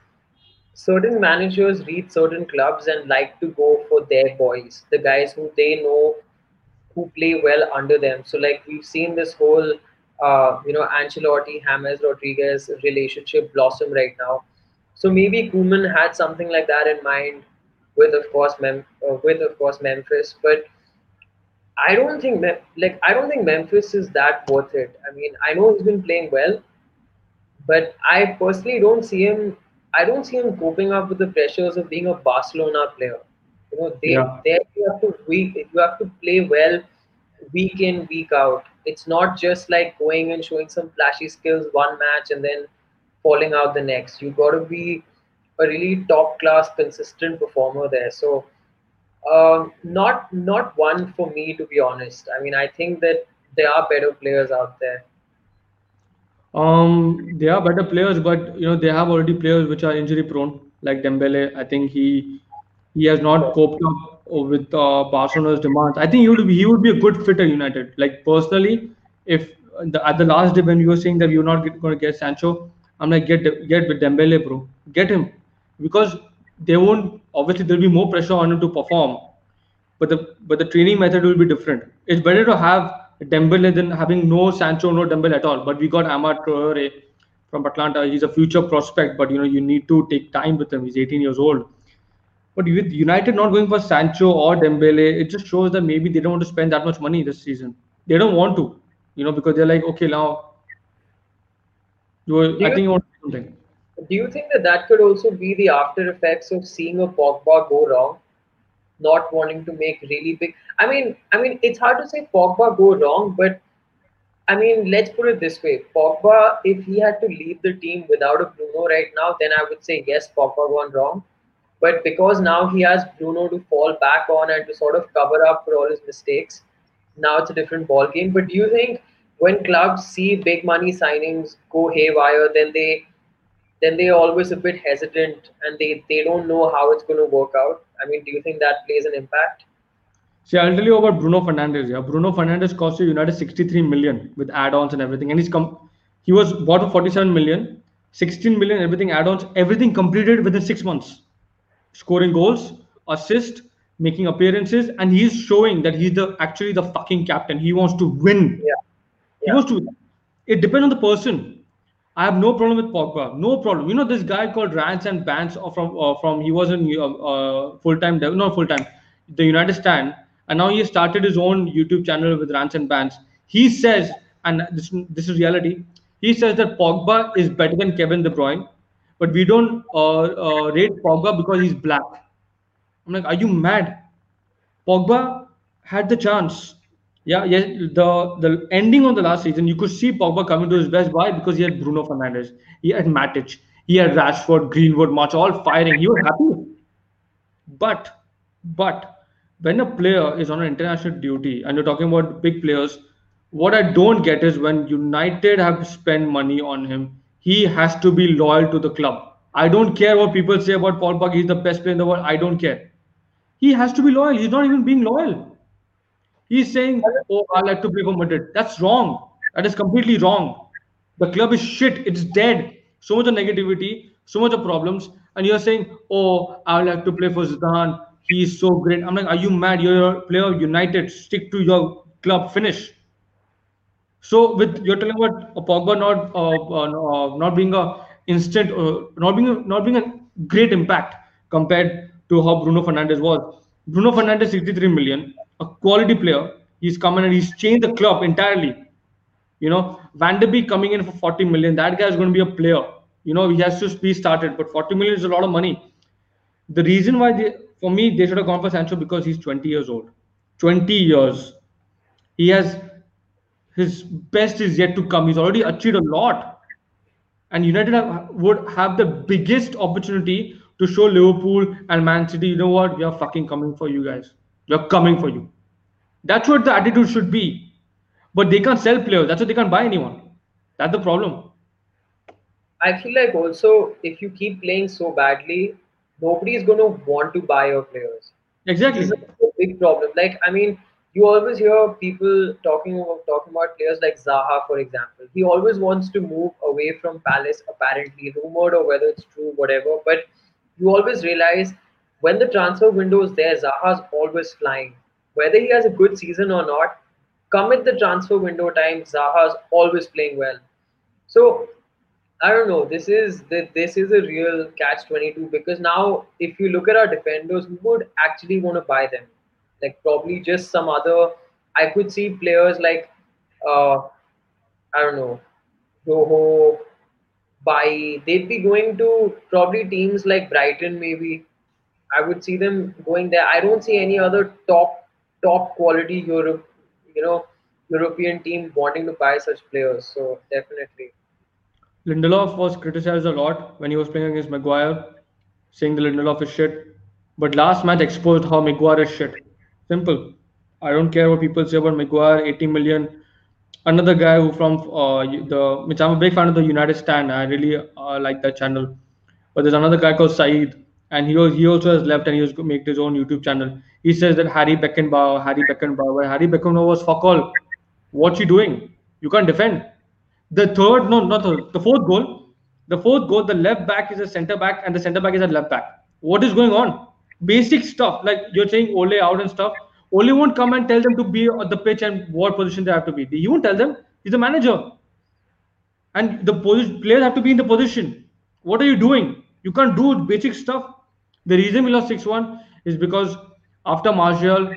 Certain managers read certain clubs and like to go for their boys, the guys who they know who play well under them. So like we've seen this whole uh, you know Ancelotti, James Rodriguez relationship blossom right now. So maybe Koeman had something like that in mind with of course Mem- uh, with of course Memphis, but I don't think like I don't think Memphis is that worth it. I mean, I know he's been playing well, but I personally don't see him. I don't see him coping up with the pressures of being a Barcelona player. You know, they yeah. there you have to week you have to play well week in week out. It's not just like going and showing some flashy skills one match and then falling out the next. You got to be a really top class, consistent performer there. So um, not not one for me to be honest. I mean, I think that there are better players out there. Um, they are better players, but you know they have already players which are injury prone, like Dembele. I think he he has not coped up with uh, Barcelona's demands. I think he would be, he would be a good fit at United. Like personally, if the, at the last day when you were saying that you're not going to get Sancho, I'm like get get with Dembele, bro, get him because they won't obviously there'll be more pressure on him to perform but the but the training method will be different it's better to have Dembele than having no Sancho no Dembele at all but we got Amad Traore from Atalanta. he's a future prospect but you know you need to take time with him he's 18 years old but with United not going for Sancho or Dembele it just shows that maybe they don't want to spend that much money this season they don't want to you know because they're like okay now you, I think you want something do you think that that could also be the after effects of seeing a Pogba go wrong, not wanting to make really big? I mean, I mean, it's hard to say Pogba go wrong, but I mean, let's put it this way: Pogba, if he had to leave the team without a Bruno right now, then I would say yes, Pogba gone wrong. But because now he has Bruno to fall back on and to sort of cover up for all his mistakes, now it's a different ball game. But do you think when clubs see big money signings go haywire, then they then they're always a bit hesitant and they, they don't know how it's going to work out. I mean, do you think that plays an impact? See, I'll tell you about Bruno Fernandes. Yeah, Bruno Fernandes cost United 63 million with add-ons and everything, and he's come. He was bought for 47 million, 16 million, everything add-ons, everything completed within six months, scoring goals, assist, making appearances, and he's showing that he's the actually the fucking captain. He wants to win. Yeah. yeah. He wants to. It depends on the person I have no problem with Pogba. No problem. You know this guy called Rance and Bance from uh, from he was in uh, uh, full time not full time the United Stand and now he started his own YouTube channel with Rance and Bance. He says and this this is reality. He says that Pogba is better than Kevin De Bruyne, but we don't uh, uh, rate Pogba because he's black. I'm like, are you mad? Pogba had the chance yeah, yeah. The the ending on the last season, you could see Pogba coming to his best. Why? Because he had Bruno Fernandes, he had Matic, he had Rashford, Greenwood, Martial all firing. He was happy. But but when a player is on an international duty and you're talking about big players, what I don't get is when United have spent money on him, he has to be loyal to the club. I don't care what people say about Paul Pogba. He's the best player in the world. I don't care. He has to be loyal. He's not even being loyal. He's saying, "Oh, I like to play for Madrid." That's wrong. That is completely wrong. The club is shit. It's dead. So much of negativity, so much of problems, and you're saying, "Oh, I like to play for Zidane. He's so great." I'm like, "Are you mad? You're a player of United. Stick to your club. Finish." So, with you're telling about Pogba not uh, uh, not being a instant, uh, not being a, not being a great impact compared to how Bruno Fernandes was. Bruno Fernandes 63 million a quality player. He's come in and he's changed the club entirely. You know, Van der Beek coming in for 40 million. That guy is going to be a player. You know, he has to be started, but 40 million is a lot of money. The reason why they, for me, they should have gone for Sancho because he's 20 years old. 20 years. He has his best is yet to come. He's already achieved a lot. And United have, would have the biggest opportunity to show Liverpool and Man City, you know what, we are fucking coming for you guys. We are coming for you. That's what the attitude should be. But they can't sell players. That's why they can't buy anyone. That's the problem. I feel like also if you keep playing so badly, nobody is going to want to buy your players. Exactly. This is a big problem. Like I mean, you always hear people talking about talking about players like Zaha, for example. He always wants to move away from Palace, apparently rumored or whether it's true, whatever. But you always realize when the transfer window is there, Zaha's always flying. Whether he has a good season or not, come at the transfer window time, Zaha's always playing well. So I don't know. This is this is a real catch twenty two because now if you look at our defenders, who would actually want to buy them? Like probably just some other. I could see players like uh, I don't know, Rojo, Bailly. They'd be going to probably teams like Brighton maybe. I would see them going there. I don't see any other top top quality Europe, you know, European team wanting to buy such players. So definitely. Lindelof was criticized a lot when he was playing against Maguire, saying the Lindelof is shit. But last match exposed how Maguire is shit. Simple. I don't care what people say about Maguire, 80 million. Another guy who from uh, the, which I'm a big fan of the United Stand. I really uh, like that channel. But there's another guy called Saeed, and he was, he also has left and he made his own YouTube channel. He says that Harry Beckenbauer, Harry Beckenbauer, Harry Beckenbauer was fuck all. What's he doing? You can't defend. The third, no, not the, the fourth goal. The fourth goal, the left back is a center back, and the center back is a left back. What is going on? Basic stuff like you're saying Ole out and stuff. Ole won't come and tell them to be on the pitch and what position they have to be. He won't tell them. He's the manager, and the position, players have to be in the position. What are you doing? You can't do basic stuff. The reason we lost six one is because after Martial,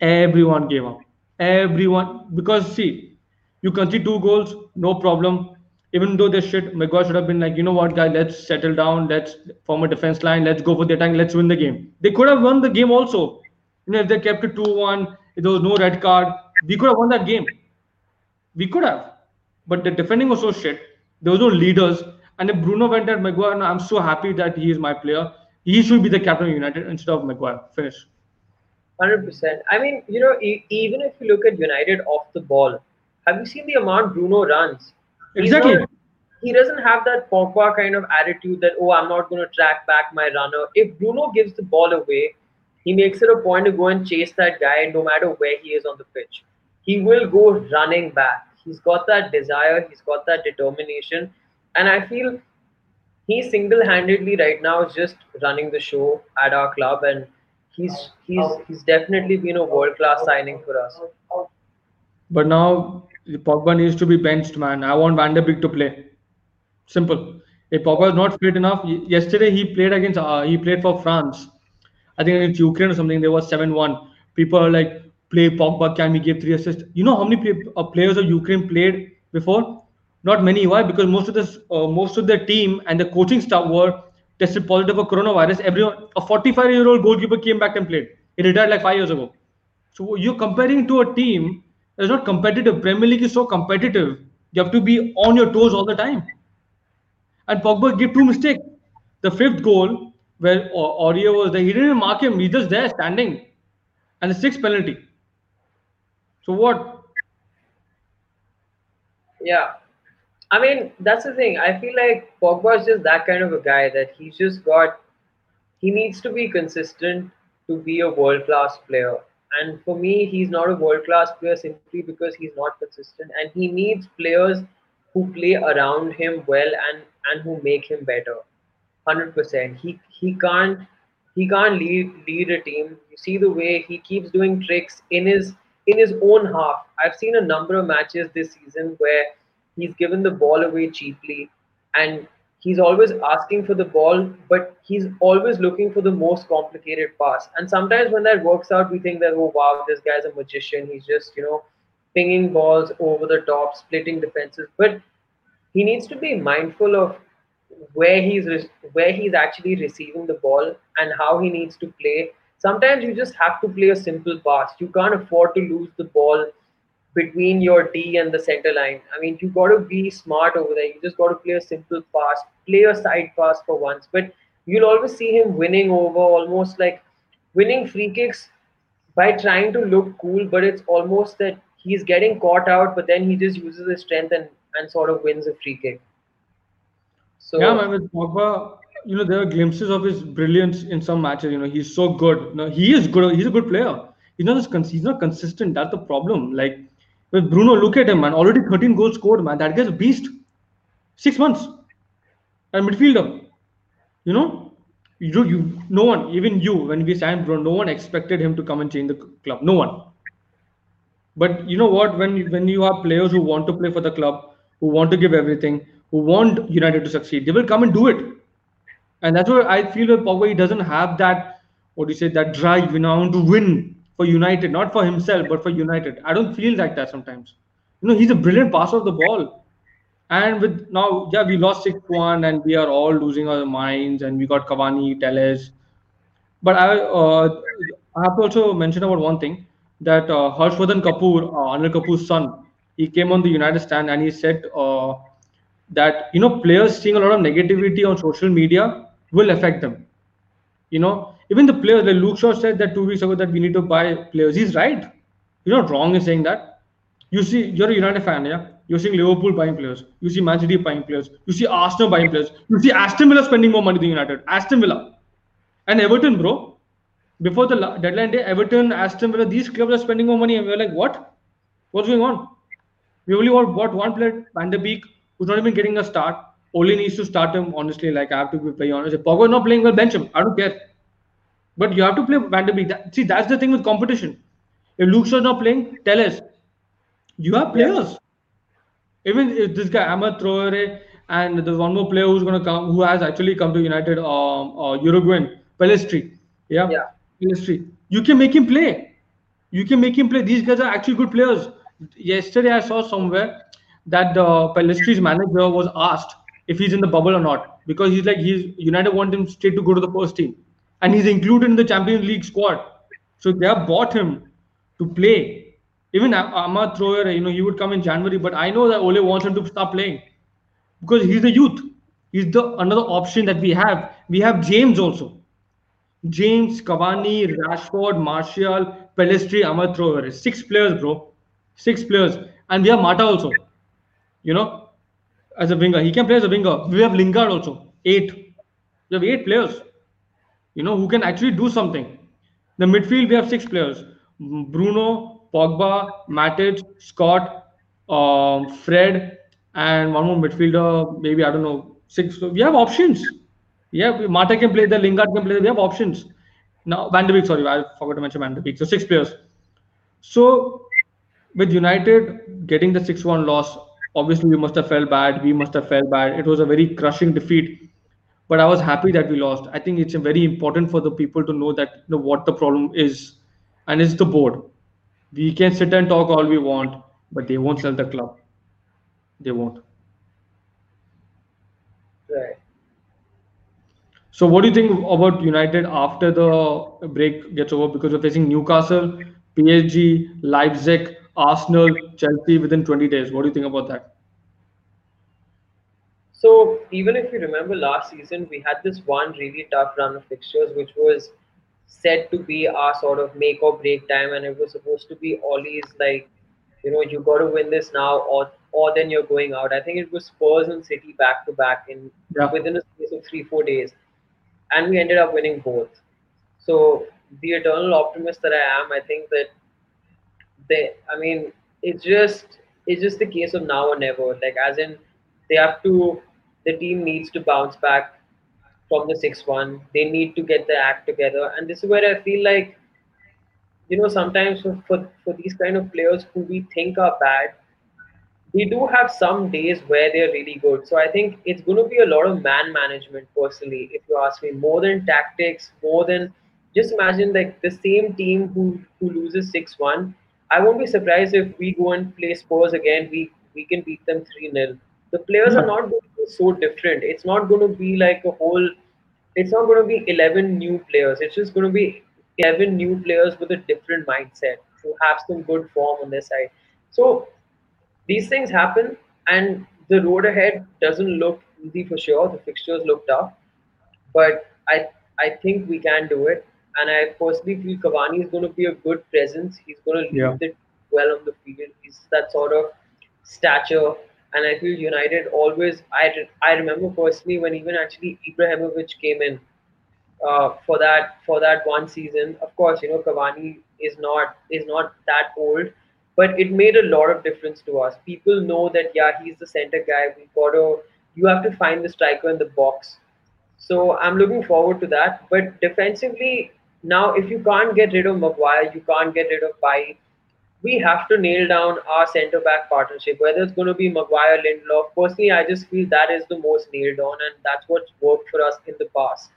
everyone gave up. Everyone because see you concede two goals, no problem. Even though they shit, Maguire should have been like, you know what, guy, let's settle down, let's form a defense line, let's go for the attack, let's win the game. They could have won the game also. You know, if they kept it 2-1, if there was no red card, we could have won that game. We could have. But the defending was so shit. There was no leaders. And if Bruno went at Maguire, I'm so happy that he is my player. He should be the captain of United instead of Maguire. Finish. 100%. I mean, you know, e- even if you look at United off the ball, have you seen the amount Bruno runs? Exactly. Not, he doesn't have that Pogba kind of attitude that oh I'm not going to track back my runner. If Bruno gives the ball away, he makes it a point to go and chase that guy no matter where he is on the pitch. He will go running back. He's got that desire. He's got that determination, and I feel he single-handedly right now is just running the show at our club, and he's he's he's definitely been a world-class signing for us. But now Pogba needs to be benched, man. I want Van der Beek to play. Simple. If Pogba is not fit enough, yesterday he played against uh, he played for France. I think against Ukraine or something. There was seven one. People are like, play Pogba. Can we give three assists? You know how many uh, players of Ukraine played before? Not many. Why? Because most of this, uh, most of the team and the coaching staff were tested positive for coronavirus. Everyone, a 45 year old goalkeeper came back and played. He retired like five years ago. So you're comparing to a team it's not competitive. Premier League is so competitive. You have to be on your toes all the time. And Pogba gave two mistakes. The fifth goal, where Aurier was there, he didn't even mark him. He's just there standing. And the sixth penalty. So what? Yeah. I mean, that's the thing. I feel like Pogba is just that kind of a guy that he's just got, he needs to be consistent to be a world class player. And for me, he's not a world class player simply because he's not consistent. And he needs players who play around him well and, and who make him better. 100%. He, he can't he can't lead lead a team. You see the way he keeps doing tricks in his in his own half. I've seen a number of matches this season where he's given the ball away cheaply and he's always asking for the ball, but he's always looking for the most complicated pass. And sometimes when that works out, we think that, oh, wow, this guy's a magician. He's just, you know, pinging balls over the top, splitting defenses. But he needs to be mindful of where he's re- where he's actually receiving the ball and how he needs to play. Sometimes you just have to play a simple pass. You can't afford to lose the ball between your D and the center line. I mean, you got to be smart over there. You just got to play a simple pass, play a side pass for once. But you'll always see him winning over almost like winning free kicks by trying to look cool, but it's almost that he's getting caught out, but then he just uses his strength and, and sort of wins a free kick. So Yeah, man, with Pogba, you know, there are glimpses of his brilliance in some matches. You know, he's so good. No, he is good. He's a good player. He's not just cons- he's not consistent. That's the problem. Like with Bruno, look at him, man. Already 13 goals scored, man. That guy's a beast. Six months. And midfielder. You know, you you no one, even you, when we signed Bruno, no one expected him to come and change the club. No one. But you know what? When when you have players who want to play for the club, who want to give everything, who want United to succeed, they will come and do it. And that's why I feel that Pogba. He doesn't have that, what do you say, that drive, you know, to win for United, not for himself, but for United. I don't feel like that sometimes. You know, he's a brilliant passer of the ball. And with now, yeah, we lost 6 1 and we are all losing our minds. And we got Cavani, Telles. But I, uh, I have to also mention about one thing that uh, Kapoor, uh, Anil Kapoor's son, he came on the United stand and he said uh, that you know players seeing a lot of negativity on social media will affect them. You know, even the players, like Luke Shaw said that two weeks ago that we need to buy players. He's right. You're not wrong in saying that. You see, you're a United fan, yeah. You're seeing Liverpool buying players. You see Man City buying players. You see Arsenal buying players. You see Aston Villa spending more money than United. Aston Villa and Everton, bro. Before the deadline day, Everton, Aston Villa, these clubs are spending more money, and we're like, what? What's going on? We only bought one player, Van der Beek, who's not even getting a start. Only needs to start him, honestly. Like, I have to be very honest. If Pogba not playing well, bench him. I don't care. But you have to play Van der Beek. That, see, that's the thing with competition. If Luke Shaw's not playing, tell us. You have players. Even if this guy Ahmad Traore and there's one more player who's going to come, who has actually come to United, um, uh, Uruguayan, Pellistri. Yeah, Yeah. Pellistri. You can make him play. You can make him play. These guys are actually good players. Yesterday, I saw somewhere that the Pellistri's manager was asked if he's in the bubble or not because he's like he's United want him straight to go to the first team, and he's included in the Champions League squad. So they have bought him to play. Even Ah- Ahmad Troyer, you know, he would come in January, but I know that Ole wants him to start playing because he's the youth. He's the another option that we have. We have James also. James, Cavani, Rashford, Martial, Pellistri, Ahmad Troyer. Six players, bro. Six players. And we have Mata also. You know, as a winger. He can play as a winger. We have Lingard also. Eight. We have eight players. You know, who can actually do something. The midfield, we have six players. Bruno, Pogba, Matic, Scott, um, Fred, and one more midfielder, maybe, I don't know, six. So we have options. Yeah, Mata can play there, Lingard can play there. We have options. Now, Van der Beek, sorry, I forgot to mention Van der Beek. So six players. So with United getting the 6 1 loss, obviously we must have felt bad. We must have felt bad. It was a very crushing defeat. But I was happy that we lost. I think it's very important for the people to know that you know, what the problem is. And it's the board. We can sit and talk all we want, but they won't sell the club. They won't. Right. So, what do you think about United after the break gets over? Because we're facing Newcastle, PSG, Leipzig, Arsenal, Chelsea within 20 days. What do you think about that? So even if you remember last season, we had this one really tough run of fixtures, which was said to be our sort of make or break time, and it was supposed to be always like, you know, you got to win this now, or or then you're going out. I think it was Spurs and City back to back in Yeah. within a space of three four days, and we ended up winning both. So the eternal optimist that I am, I think that they i mean it's just it's just the case of now or never like as in they have to the team needs to bounce back from the 6-1 they need to get their act together and this is where i feel like you know sometimes for, for, for these kind of players who we think are bad we do have some days where they're really good. So I think it's going to be a lot of man management, personally, if you ask me, more than tactics, more than just imagine like the same team who who loses six one. I won't be surprised if we go and play Spurs again. We we can beat them three 0 The players are hmm. not going so different. It's not going to be like a whole. It's not going to be eleven new players. It's just going to be eleven new players with a different mindset who have some good form on their side. So these things happen, and the road ahead doesn't look easy for sure. The fixtures look tough, but I I think we can do it. And I personally feel Cavani is going to be a good presence. He's going to lead Yeah. it well on the field. He's that sort of stature. And I feel United always. I, I remember personally when even actually Ibrahimovic came in uh, for that for that one season. Of course, you know Cavani is not is not that old, but it made a lot of difference to us. People know that yeah, he's the center guy. We got to you have to find the striker in the box. So I'm looking forward to that. But defensively, now if you can't get rid of Maguire, you can't get rid of Bailly. We have to nail down our centre back partnership, whether it's going to be Maguire Lindelof. Personally, I just feel that is the most nailed on, and that's what's worked for us in the past.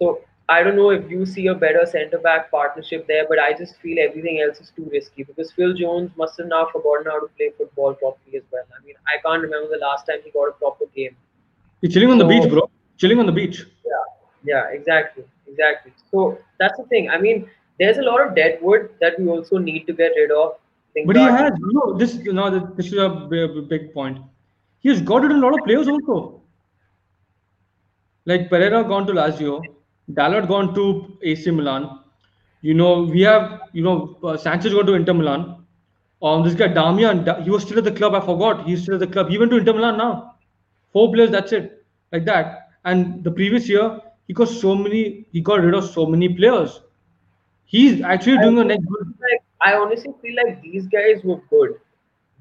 So I don't know if you see a better centre back partnership there, but I just feel everything else is too risky because Phil Jones must have now forgotten how to play football properly as well. I mean, I can't remember the last time he got a proper game. You're chilling on the beach, bro. Chilling on the beach. Yeah, yeah, exactly, exactly. So that's the thing. I mean, there's a lot of dead wood that we also need to get rid of. But he has, you know, this, you know, this is a big, point. He has got rid of a lot of players also. Like Pereira gone to Lazio, Dalot gone to AC Milan. You know, we have, you know, uh, Sanchez gone to Inter Milan. Um, this guy Darmian, Da- he was still at the club. I forgot. He's still at the club. He went to Inter Milan now. Four players, that's it, like that. And the previous year, he got so many. He got rid of so many players. He's actually doing a next good. I honestly feel like these guys were good.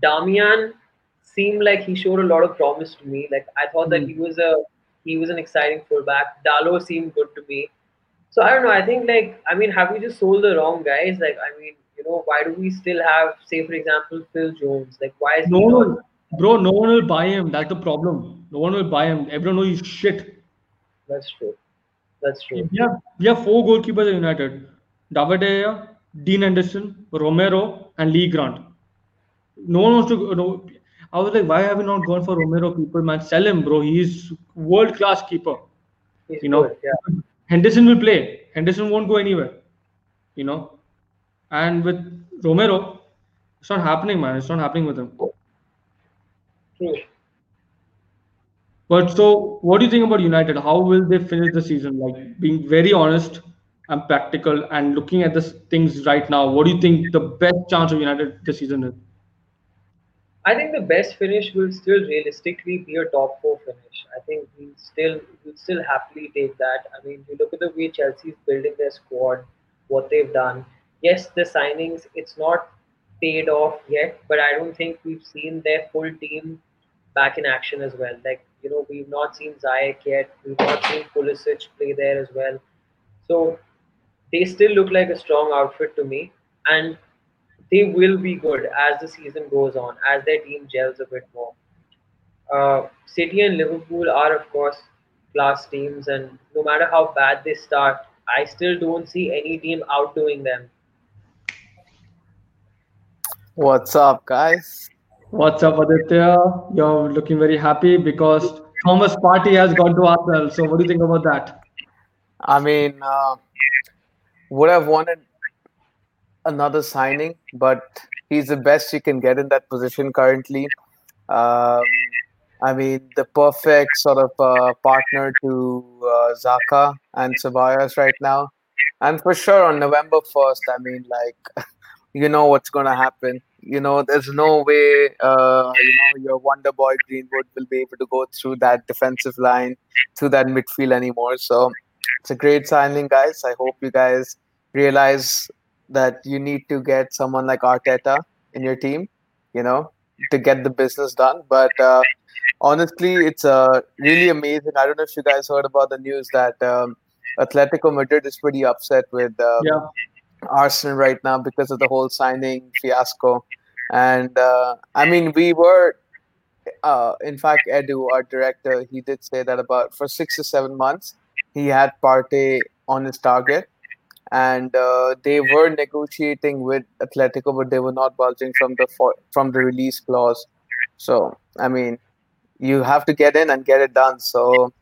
Darmian seemed like he showed a lot of promise to me. Like I thought that Hmm. he was a he was an exciting fullback. Dalot seemed good to me. So I don't know. I think like I mean, have we just sold the wrong guys? Like I mean, you know, why do we still have, say for example, Phil Jones? Like why is No he one, not? bro. No one will buy him. That's the problem. No one will buy him. Everyone knows he's shit. That's true. That's true. We have four goalkeepers at United: David Dean Henderson, Romero, and Lee Grant. No one wants to. No, I was like, why have we not gone for Romero? People, man, sell him, bro. He's world class keeper. He's You know, good. Yeah. Henderson will play. Henderson won't go anywhere. You know, and with Romero, it's not happening, man. It's not happening with him. True. But so, what do you think about United? How will they finish the season? Like being very honest and practical, and looking at the things right now, what do you think the best chance of United this season is? I think the best finish will still realistically be a top four finish. I think we still we'll still happily take that. I mean, you look at the way Chelsea is building their squad, what they've done. Yes, the signings it's not paid off yet, but I don't think we've seen their full team back in action as well. Like you know, we've not seen Ziyech yet. We've not seen Pulisic play there as well. So they still look like a strong outfit to me, and they will be good as the season goes on, as their team gels a bit more. Uh, City and Liverpool are, of course, class teams, and no matter how bad they start, I still don't see any team outdoing them. What's up, guys? What's up, Aditya? You're looking very happy because Thomas Partey has gone to Arsenal. So, what do you think about that? I mean, uh, would have wanted another signing, but he's the best you can get in that position currently. Um, I mean, the perfect sort of uh, partner to uh, Xhaka and Ceballos right now. And for sure, on November 1st, I mean, like, <laughs> you know what's going to happen. You know, there's no way, uh, you know, your Wonder Boy Greenwood will be able to go through that defensive line, through that midfield anymore. So it's a great signing, guys. I hope you guys realize that you need to get someone like Arteta in your team, you know, to get the business done. But uh, honestly, it's uh, really amazing. I don't know if you guys heard about the news that um, Atletico Madrid is pretty upset with uh, Yeah. Arsenal right now because of the whole signing fiasco. And uh, I mean, we were, uh, in fact, Edu, our director, he did say that about for six to seven months, he had Partey on his target. And uh, they were negotiating with Atletico, but they were not bulging from the for, from the release clause. So I mean, you have to get in and get it done. So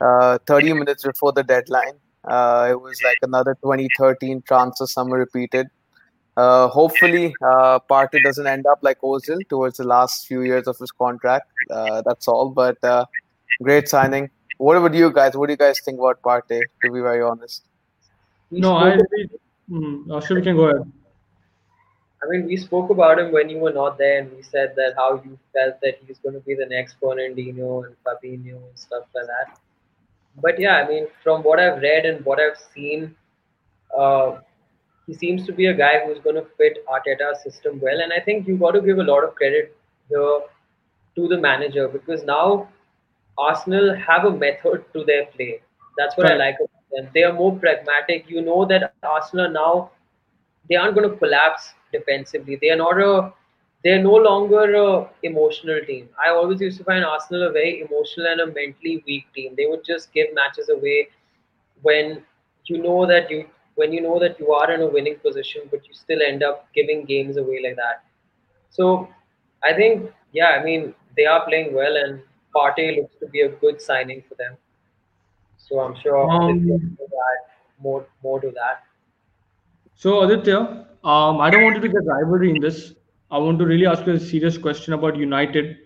uh, 30 minutes before the deadline, uh, it was like another 2013 transfer summer repeated. Uh, hopefully, uh, Partey doesn't end up like Ozil towards the last few years of his contract. Uh, that's all. But uh, great signing. What about you guys? What do you guys think about Partey? To be very honest. No, I. Mm, uh, sure, we can go ahead. I mean, we spoke about him when you were not there, and we said that how you felt that he's going to be the next Fernandinho and Fabinho and stuff like that. But yeah, I mean, from what I've read and what I've seen, uh, he seems to be a guy who's going to fit Arteta's system well. And I think you've got to give a lot of credit here to the manager because now Arsenal have a method to their play. That's what right. I like about them. They are more pragmatic. You know that Arsenal now they aren't going to collapse defensively. They are not a they're no longer a emotional team. I always used to find Arsenal a very emotional and a mentally weak team. They would just give matches away when you know that you when you know that you are in a winning position, but you still end up giving games away like that. So I think, yeah, I mean, they are playing well, and Partey looks to be a good signing for them. So I'm sure um, more more to that. So Aditya, um, I don't want to be the rivalry in this. I want to really ask you a serious question about United.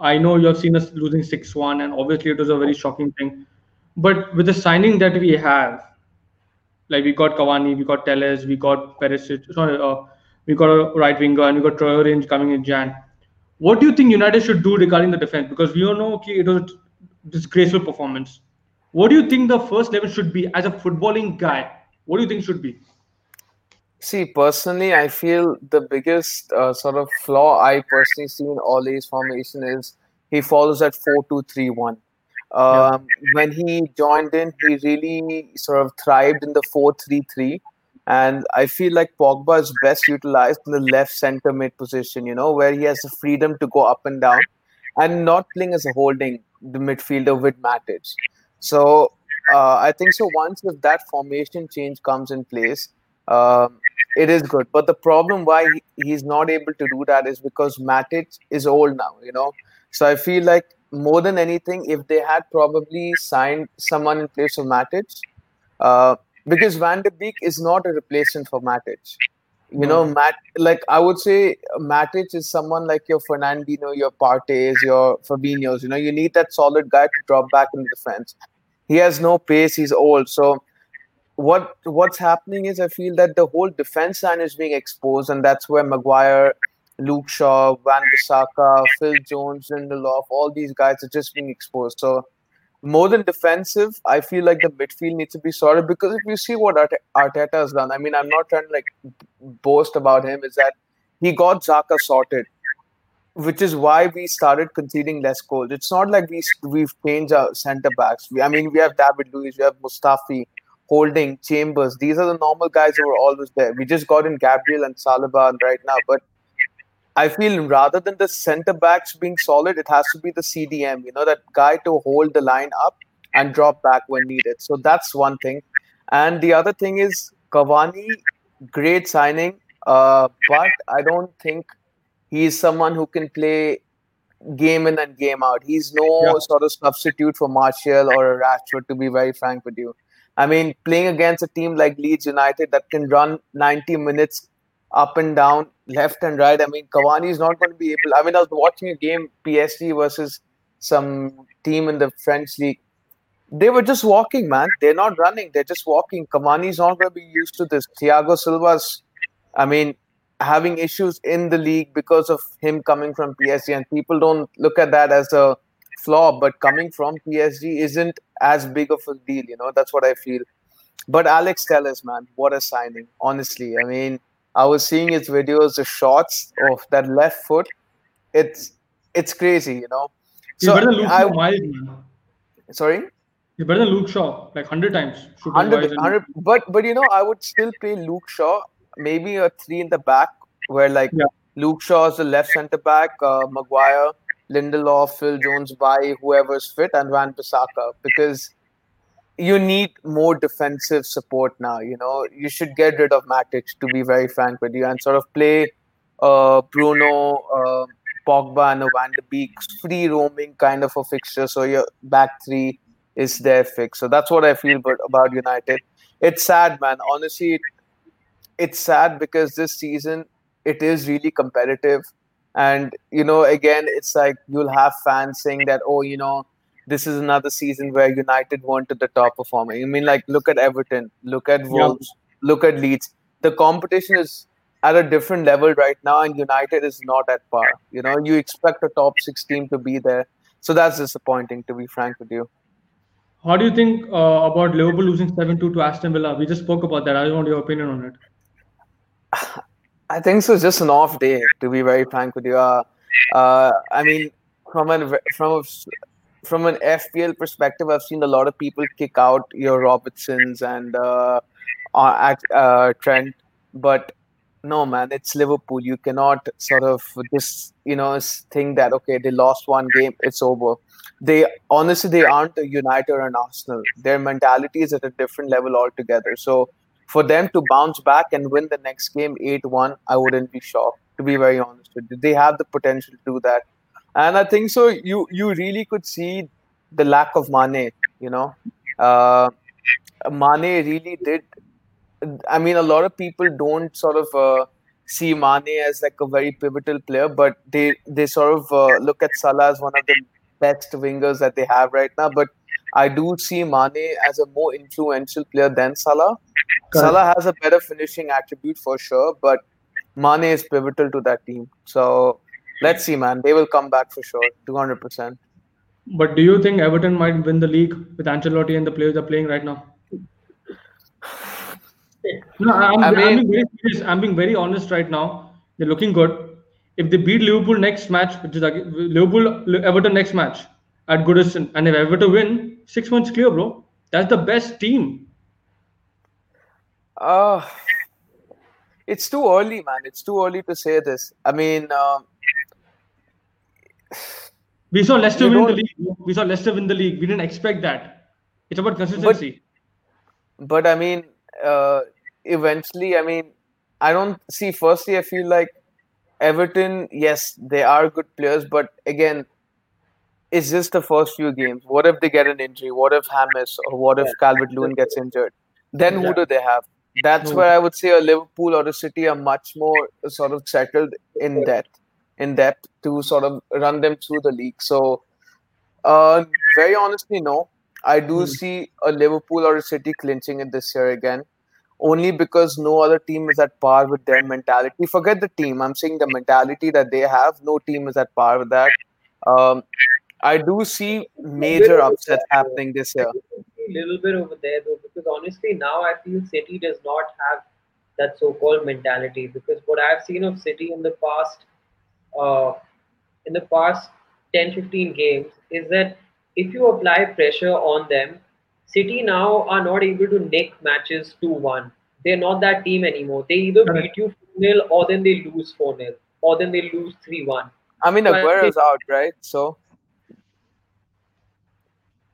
I know you have seen us losing 6 1, and obviously it was a very shocking thing. But with the signing that we have, like we got Cavani, we got Telles, we got Perisic, sorry, uh, we got a right winger, and we got Troy Range coming in Jan. What do you think United should do regarding the defense? Because we all know okay, it was a disgraceful performance. What do you think the first level should be as a footballing guy? What do you think should be? See, personally, I feel the biggest uh, sort of flaw I personally see in Ole's formation is he follows at 4 2 3 1. Um, when he joined in, he really sort of thrived in the 4 3 3. And I feel like Pogba is best utilized in the left center mid position, you know, where he has the freedom to go up and down and not playing as a holding the midfielder with Matic. So uh, I think so. Once if that formation change comes in place, um, it is good. But the problem why he's not able to do that is because Matic is old now, you know. So I feel like more than anything, if they had probably signed someone in place of Matic, uh, because Van de Beek is not a replacement for Matic. You know. Matt, like I would say, uh, Matic is someone like your Fernandinho, your Partey's, your Fabinho's. You know, you need that solid guy to drop back in the defense. He has no pace. He's old, so what what's happening is I feel that the whole defense line is being exposed, and that's where Maguire, Luke Shaw, Wan Bissaka, Phil Jones, and the Lindelof, all these guys are just being exposed. So more than defensive, I feel like the midfield needs to be sorted because if you see what Arteta has done, I mean, I'm not trying to like boast about him, is that he got Xhaka sorted, which is why we started conceding less goals. It's not like we we've changed our centre backs. We, I mean, we have David Luiz, we have Mustafi, Holding, Chambers. These are the normal guys who are always there. We just got in Gabriel and Saliba right now, but I feel rather than the centre backs being solid, it has to be the CDM. You know that guy to hold the line up and drop back when needed. So that's one thing. And the other thing is Cavani, great signing, uh, but I don't think he's someone who can play game in and game out. He's no yeah. sort of substitute for Martial or Rashford, to be very frank with you. I mean, playing against a team like Leeds United that can run 90 minutes up and down, left and right. I mean, Cavani is not going to be able. I mean, I was watching a game PSG versus some team in the French league. They were just walking, man. They're not running. They're just walking. Cavani's not going to be used to this. Thiago Silva's, I mean, having issues in the league because of him coming from PSG, and people don't look at that as a flaw, but coming from PSG isn't as big of a deal. You know, that's what I feel. But Alex Telles, man, what a signing! Honestly, I mean, I was seeing his videos, the shots of that left foot. It's it's crazy, you know. So better Luke I, miles, man. Sorry. You're better than Luke Shaw, like hundred times. 100, 100 but but you know, I would still play Luke Shaw, maybe a three in the back, where like yeah. Luke Shaw is the left centre back, uh, Maguire, Lindelof, Phil Jones, by whoever's fit, and Wan Bissaka because you need more defensive support now. You know, you should get rid of Matic to be very frank with you, and sort of play uh, Bruno, uh, Pogba, and Van de Beek free roaming kind of a fixture. So your back three is there fixed. So that's what I feel about, about United. It's sad, man. Honestly, it's sad because this season it is really competitive, and you know, again, it's like you'll have fans saying that, oh, you know, this is another season where United at the top performing. I mean, like, look at Everton, look at Wolves, yeah. look at Leeds. The competition is at a different level right now, and United is not at par. You know, you expect a top six team to be there, so that's disappointing. To be frank with you. How do you think uh, about Liverpool losing seven two to Aston Villa? We just spoke about that. I want your opinion on it. I think so. Just an off day, to be very frank with you. Uh, uh, I mean, from an from a, from an FPL perspective, I've seen a lot of people kick out your Robertsons and uh, uh, uh Trent, but no, man, it's Liverpool. You cannot sort of just you know think that okay, they lost one game, it's over. They honestly they aren't a United or an Arsenal. Their mentality is at a different level altogether. So for them to bounce back and win the next game 8-1, I wouldn't be shocked. To be very honest with you, they have the potential to do that, and I think so. You you really could see the lack of Mane. You know, uh, Mane really did I mean, a lot of people don't sort of uh, see Mane as like a very pivotal player, but they they sort of uh, look at Salah as one of the best wingers that they have right now. But I do see Mane as a more influential player than Salah. Correct. Salah has a better finishing attribute for sure, but Mane is pivotal to that team. So let's see, man. They will come back for sure, two hundred percent. But do you think Everton might win the league with Ancelotti and the players they're playing right now? No, I'm, I mean, I'm, being very serious. I'm being very honest right now. They're looking good. If they beat Liverpool next match, which is like Liverpool Everton next match at Goodison, and if Everton win, six months clear, bro. That's the best team. Uh it's too early, man. It's too early to say this. I mean, uh, we saw Leicester win the league. We saw Leicester win the league. We didn't expect that. It's about consistency. But, but I mean, uh, eventually, I mean, I don't see. Firstly, I feel like Everton, yes, they are good players, but again, it's just the first few games. What if they get an injury? What if James or what if Calvert Lewin gets injured? Then who do they have? That's where I would say a Liverpool or a City are much more sort of settled in depth, in depth to sort of run them through the league. So, uh, very honestly, no. I do hmm. see a Liverpool or a City clinching it this year again only because no other team is at par with their mentality. Forget the team. I'm saying the mentality that they have. No team is at par with that. Um, I do see major upsets happening this year. A little bit over there though, because honestly, now I feel City does not have that so-called mentality. Because what I've seen of City in the past, uh, in the past 10, 15 games, is that if you apply pressure on them, City now are not able to nick matches 2 1. They're not that team anymore. They either beat you 4 0 or then they lose 4 0 or then they lose 3 1. I mean, Aguero's out, right? So.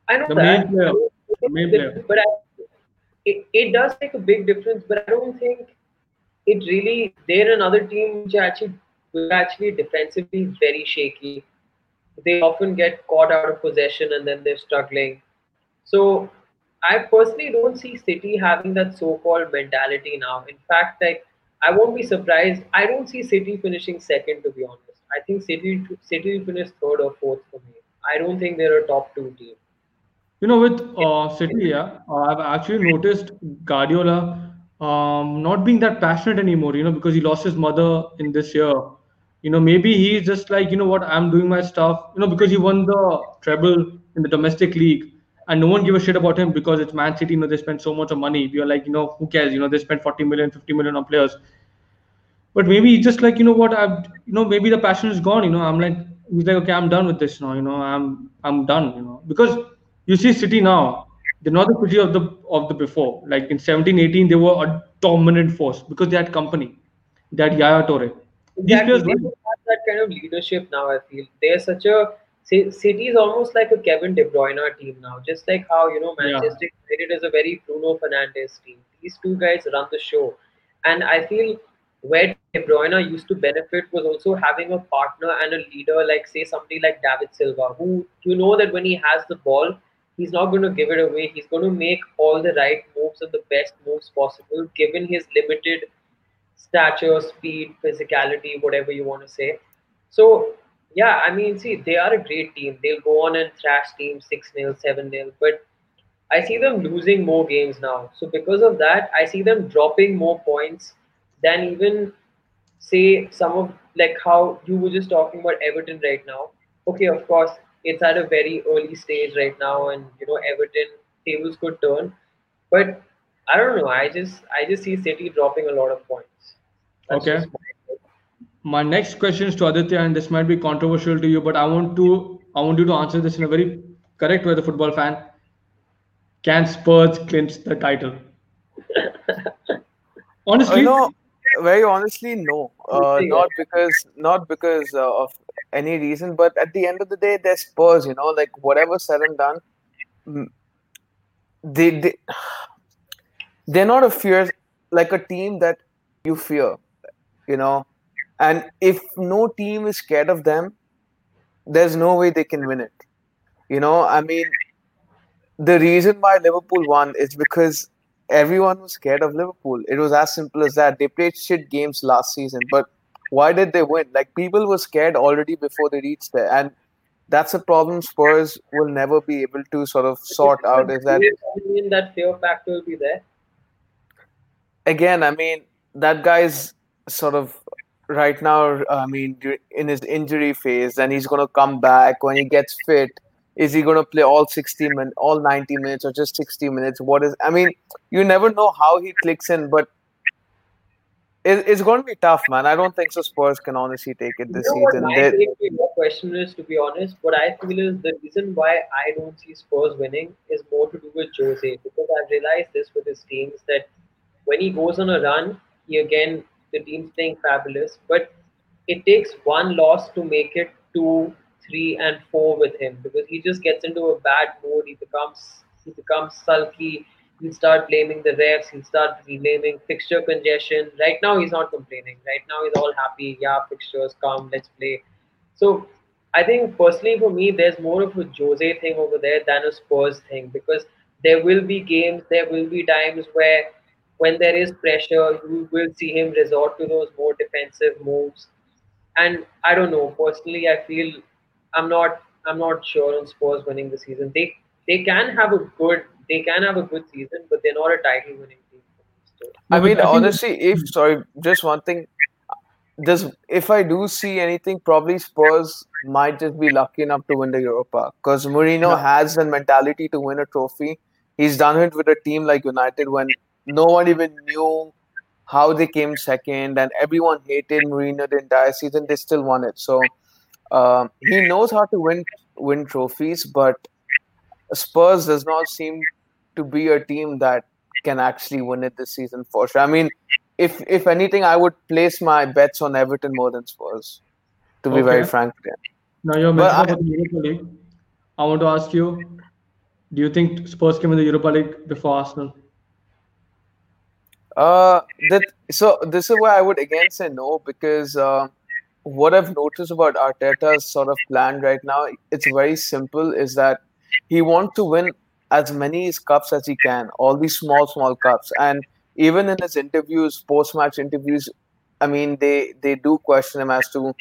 I know the that. Main player. The main player. But I, it, it does make a big difference, but I don't think it really. They're another team which actually, which actually defensively very shaky. They often get caught out of possession and then they're struggling. So I personally don't see City having that so-called mentality now. In fact, like I won't be surprised. I don't see City finishing second, to be honest. I think City City will finish third or fourth for me. I don't think they're a top two team. You know, with uh, City, yeah, uh, I've actually noticed Guardiola um, not being that passionate anymore. You know, because he lost his mother in this year. You know, maybe he's just like, you know what, I'm doing my stuff. You know, because he won the treble in the domestic league and no one give a shit about him because it's Man City. You know, they spend so much of money. We are like, you know, who cares? You know, they spend 40 million, 50 million on players. But maybe just like, you know what, I've, you know, maybe the passion is gone. You know, I'm like, he's like, okay, I'm done with this now. You know, I'm, I'm done. You know, because you see City now, they're not the City of the of the before. Like in 17, 18, they were a dominant force because they had Kompany. Had Yaya Toure. Players have that kind of leadership now. I feel they're such a City is almost like a Kevin De Bruyne team now, just like how you know Manchester yeah. United is a very Bruno Fernandes team. These two guys run the show, and I feel where De Bruyne used to benefit was also having a partner and a leader, like say somebody like David Silva, who you know that when he has the ball, he's not going to give it away. He's going to make all the right moves and the best moves possible, given his limited stature, speed, physicality, whatever you want to say. So yeah, I mean, see, they are a great team. They'll go on and thrash teams 6 0, 7 0. But I see them losing more games now. So because of that, I see them dropping more points than even say some of like how you were just talking about Everton right now. Okay, of course, it's at a very early stage right now, and you know Everton tables could turn, but I don't know. I just I just see City dropping a lot of points. That's okay. My next question is to Aditya, and this might be controversial to you, but I want to I want you to answer this in a very correct way, the football fan. Can Spurs clinch the title? <laughs> honestly, uh, no, very honestly, no. Uh, not because not because uh, of any reason, but at the end of the day, they're Spurs. You know, like whatever said and done, they they they're not a fear like a team that you fear. You know, and if no team is scared of them, there's no way they can win it. You know, I mean, the reason why Liverpool won is because everyone was scared of Liverpool. It was as simple as that. They played shit games last season, but why did they win? Like people were scared already before they reached there, and that's a problem Spurs will never be able to sort of sort out. Is that mean that fear factor will be there? Again, I mean that guy's sort of right now, I mean, in his injury phase, and he's going to come back when he gets fit. Is he going to play all 60 minutes, all 90 minutes, or just 60 minutes? What is, I mean, you never know how he clicks in, but it, it's going to be tough, man. I don't think so. Spurs can honestly take it this you know season. My take question is, to be honest, what I feel is the reason why I don't see Spurs winning is more to do with Jose because I've realized this with his teams that when he goes on a run, he again the team's playing fabulous, but it takes one loss to make it two, three, and four with him because he just gets into a bad mood. He becomes he becomes sulky. He'll start blaming the refs. He'll start blaming fixture congestion. Right now, he's not complaining. Right now, he's all happy. Yeah, fixtures come. Let's play. So I think personally for me, there's more of a Jose thing over there than a Spurs thing because there will be games, there will be times where when there is pressure, you will see him resort to those more defensive moves. And I don't know. Personally, I feel I'm not I'm not sure on Spurs winning the season. They they can have a good they can have a good season, but they're not a title winning team. I mean, honestly, if sorry, just one thing. Does if I do see anything, probably Spurs might just be lucky enough to win the Europa because Mourinho yeah. has the mentality to win a trophy. He's done it with a team like United when no one even knew how they came second, and everyone hated Mourinho the entire season. They still won it, so um, he knows how to win win trophies. But Spurs does not seem to be a team that can actually win it this season for sure. I mean, if if anything, I would place my bets on Everton more than Spurs. To be okay. very frank, now you're mentioning about the Europa League. I want to ask you: Do you think Spurs can win the Europa League before Arsenal? Uh, that so this is why I would again say no because uh, what I've noticed about Arteta's sort of plan right now, it's very simple. Is that he wants to win as many cups as he can, all these small small cups, and even in his interviews, post match interviews, I mean they they do question him as to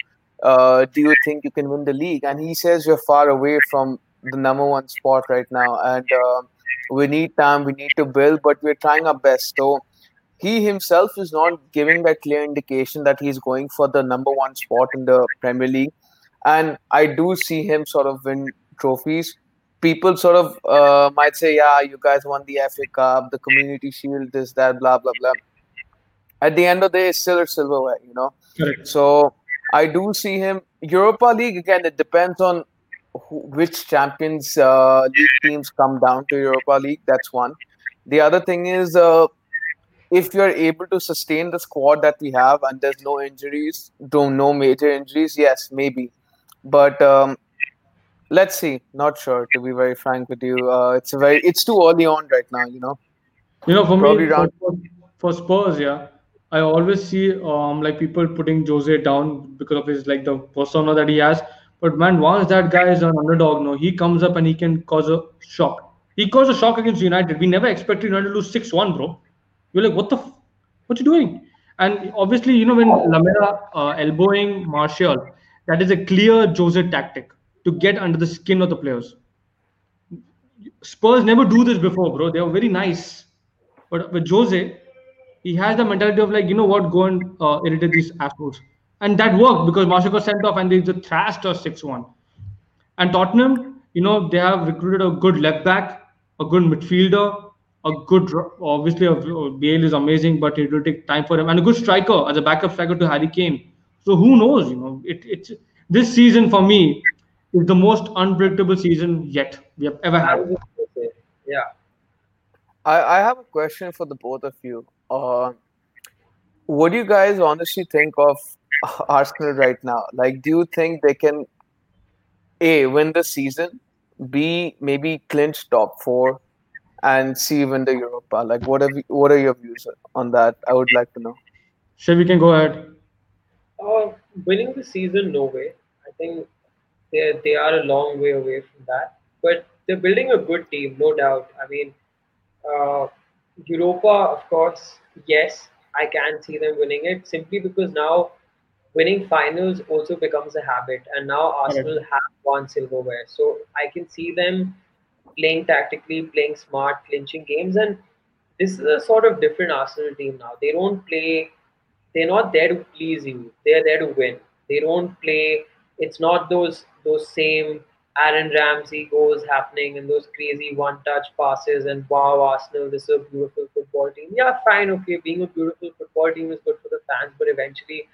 uh, do you think you can win the league, and he says you're far away from the number one spot right now, and uh, we need time, we need to build, but we're trying our best. So he himself is not giving that clear indication that he's going for the number one spot in the Premier League. And I do see him sort of win trophies. People sort of uh, might say, yeah, you guys won the FA Cup, the Community Shield, this, that, blah, blah, blah. At the end of the day, it's still a silverware, you know? Correct. So I do see him. Europa League, again, it depends on who, which Champions uh, League teams come down to Europa League. That's one. The other thing is, uh, if you're able to sustain the squad that we have and there's no injuries, no, no major injuries, yes, maybe. But um, let's see. Not sure to be very frank with you. Uh, it's a very it's too early on right now. You know. You know, for Probably me, for, for, Spurs, yeah, I always see um like people putting Jose down because of his like the persona that he has. But man, once that guy is an underdog, no, he comes up and he can cause a shock. He caused a shock against United. We never expected United to lose six one, bro. You're like, what the, f- what you doing? And obviously, you know, when Lamela uh, elbowing Martial, that is a clear Jose tactic to get under the skin of the players. Spurs never do this before, bro. They are very nice. But with Jose, he has the mentality of like, you know what, go and uh, irritate these assholes. And that worked because Martial got sent off and they just thrashed us 6 1. And Tottenham, you know, they have recruited a good left back, a good midfielder, a good, obviously, Bale is amazing, but it will take time for him, and a good striker as a backup striker to Harry Kane. So who knows? You know, it, it's this season for me is the most unpredictable season yet we have ever had. Yeah. I, I have a question for the both of you. Uh, what do you guys honestly think of <laughs> Arsenal right now? Like, do you think they can a win the season, b maybe clinch top four, and C win the Europa? Like, what are what are your views on that? I would like to know. Sure, we can go ahead. Uh, winning the season, no way. I think they they are a long way away from that, but they're building a good team, no doubt. I mean, uh, Europa, of course, yes, I can see them winning it simply because now winning finals also becomes a habit, and now Arsenal have won silverware, so I can see them playing tactically, playing smart, clinching games, and this is a sort of different Arsenal team now. They don't play. They're not there to please you. They're there to win. They don't play. It's not those those same Aaron Ramsey goals happening and those crazy one-touch passes and wow, Arsenal, this is a beautiful football team. Yeah, fine, okay, being a beautiful football team is good for the fans, but eventually,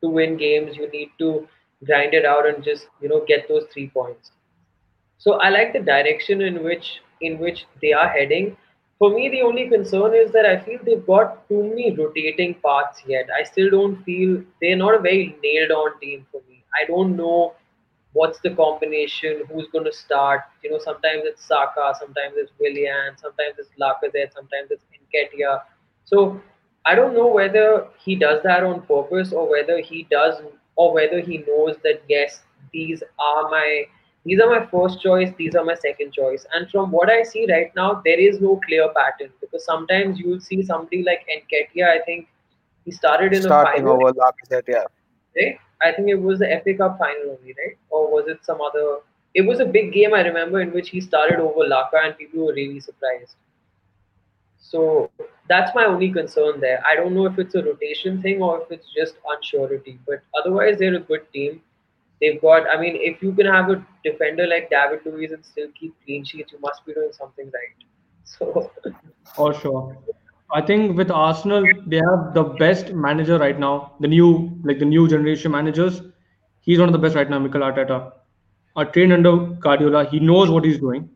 to win games, you need to grind it out and just you know get those three points. So I like the direction in which in which they are heading. For me, the only concern is that I feel they've got too many rotating parts yet. I still don't feel they're not a very nailed on team for me. I don't know what's the combination, who's going to start. You know, sometimes it's Saka, sometimes it's Willian, sometimes it's Lacazette, sometimes it's Nketiah. So I don't know whether he does that on purpose or whether he does or whether he knows that yes, these are my these are my first choice, these are my second choice. And from what I see right now, there is no clear pattern because sometimes you'll see somebody like Nketiah, I think he started in Starting the final. over Lacazette, yeah. Right? I think it was the FA Cup final only, right? Or was it some other? It was a big game, I remember, in which he started over Laka, and people were really surprised. So that's my only concern there. I don't know if it's a rotation thing or if it's just unsurety. But otherwise, they're a good team. They've got, I mean, if you can have a defender like David Luiz and still keep clean sheets, you must be doing something right. <laughs> So, For sure. I think with Arsenal, they have the best manager right now. The new, like the new generation managers. He's one of the best right now, Mikel Arteta. Uh, trained under Guardiola, he knows what he's doing.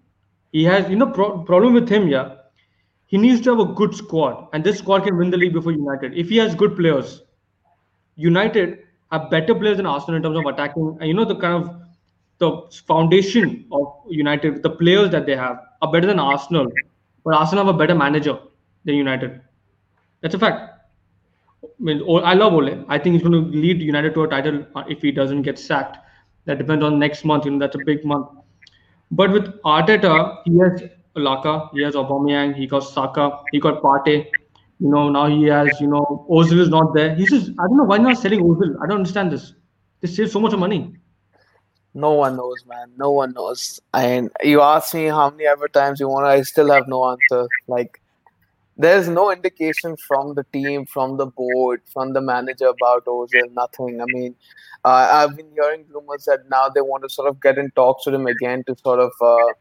He has, you know, pro- problem with him, yeah. He needs to have a good squad, and this squad can win the league before United. If he has good players, United have better players than Arsenal in terms of attacking. You know, the kind of the foundation of United, the players that they have are better than Arsenal. But Arsenal have a better manager than United. That's a fact. I, mean, I love Ole. I think he's going to lead United to a title uh, if he doesn't get sacked. That depends on next month. You know, that's a big month. But with Arteta, he has Laka, he has Aubameyang, he got Saka, he got Partey. You know, now he has, you know, Ozil is not there. He's just, I don't know why not selling Ozil. I don't understand this. They save so much money. No one knows, man. No one knows. And you ask me how many ever times you want, I still have no answer. Like, there's no indication from the team, from the board, from the manager about Ozil. Nothing. I mean, uh, I've been hearing rumors that now they want to sort of get in talks with him again to sort of uh,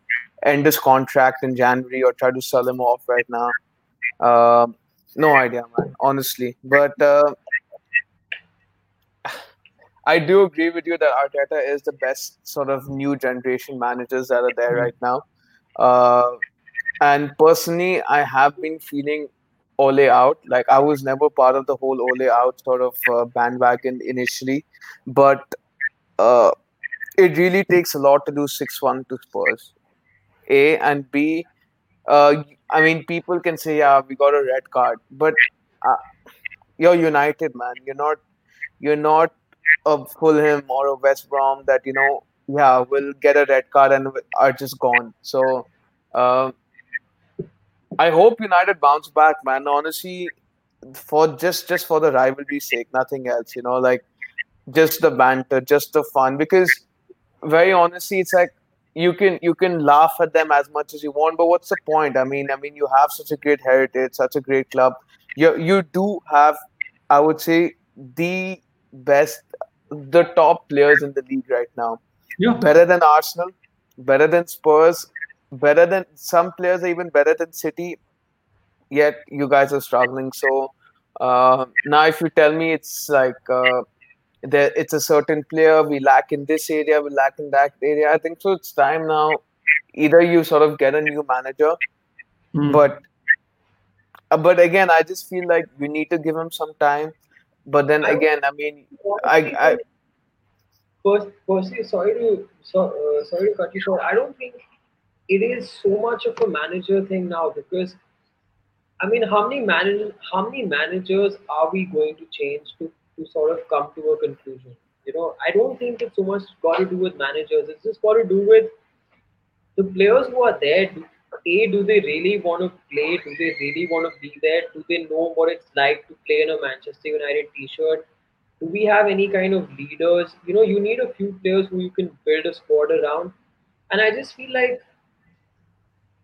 end his contract in January or try to sell him off right now. Um no idea, man. Honestly, but. Uh, I do agree with you that Arteta is the best sort of new generation managers that are there right now. Uh, and personally, I have been feeling Ole out. Like I was never part of the whole Ole out sort of uh, bandwagon initially, but uh, it really takes a lot to do six one to Spurs. A and B. Uh, I mean, people can say, "Yeah, we got a red card," but uh, you're United, man. You're not. You're not a Fulham or a West Brom that you know, yeah, will get a red card and are just gone. So, uh, I hope United bounce back, man. Honestly, for just just for the rivalry's sake, nothing else. You know, like just the banter, just the fun. Because very honestly, it's like you can you can laugh at them as much as you want, but what's the point? I mean, I mean, you have such a great heritage, such a great club. You you do have, I would say, the best, the top players in the league right now. Yeah. Better than Arsenal, better than Spurs, better than some players are even better than City. Yet you guys are struggling. So uh, now, if you tell me it's like uh, there, it's a certain player we lack in this area, we lack in that area. I think so. It's time now. Either you sort of get a new manager, Mm. but uh, but again, I just feel like we need to give him some time. But then again, I mean, I, I First, firstly, sorry to so, uh, sorry to cut you short. I don't think it is so much of a manager thing now because I mean, how many managers how many managers are we going to change to to sort of come to a conclusion? You know, I don't think it's so much got to do with managers. It's just got to do with the players who are there. Do, a, do they really want to play? Do they really want to be there? Do they know what it's like to play in a Manchester United t-shirt? do we have any kind of leaders? You know, you need a few players who you can build a squad around. And I just feel like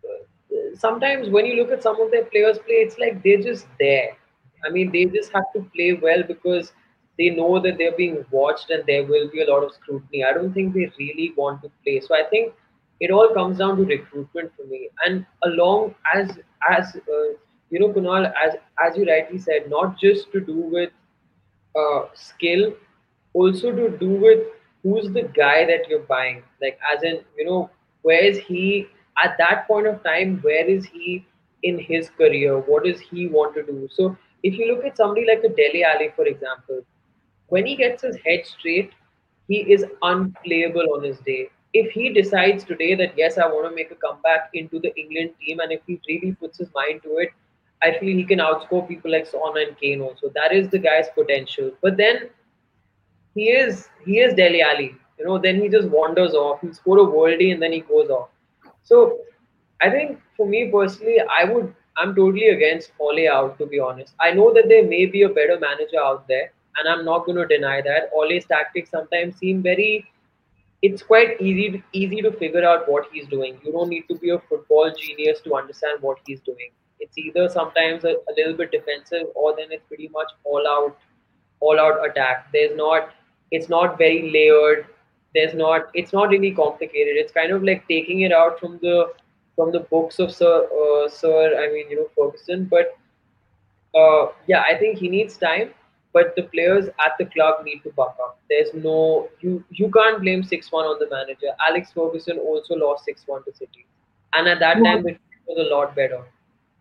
uh, sometimes when you look at some of their players play, it's like they're just there. I mean, they just have to play well because they know that they're being watched and there will be a lot of scrutiny. I don't think they really want to play. So I think it all comes down to recruitment for me. And along as as uh, you know, Kunal, as as you rightly said, not just to do with uh, skill also to do with who's the guy that you're buying like as in you know where is he at that point of time where is he in his career what does he want to do so if you look at somebody like a Dele Alli for example when he gets his head straight he is unplayable on his day if he decides today that yes i want to make a comeback into the england team and if he really puts his mind to it I feel he can outscore people like Son and Kane also. That is the guy's potential. But then he is he is Dele Alli. You know, then he just wanders off. He score a worldie and then he goes off. So I think for me personally, I would I'm totally against Ole out to be honest. I know that there may be a better manager out there, and I'm not going to deny that. Ole's tactics sometimes seem very it's quite easy to, easy to figure out what he's doing. You don't need to be a football genius to understand what he's doing. It's either sometimes a, a little bit defensive or then it's pretty much all out all out attack. There's not it's not very layered. There's not it's not really complicated. It's kind of like taking it out from the from the books of Sir uh, Sir I mean you know Ferguson. But uh, yeah, I think he needs time. But the players at the club need to buck up. There's no you you can't blame six one on the manager. Alex Ferguson also lost six one to City, and at that time it was a lot better.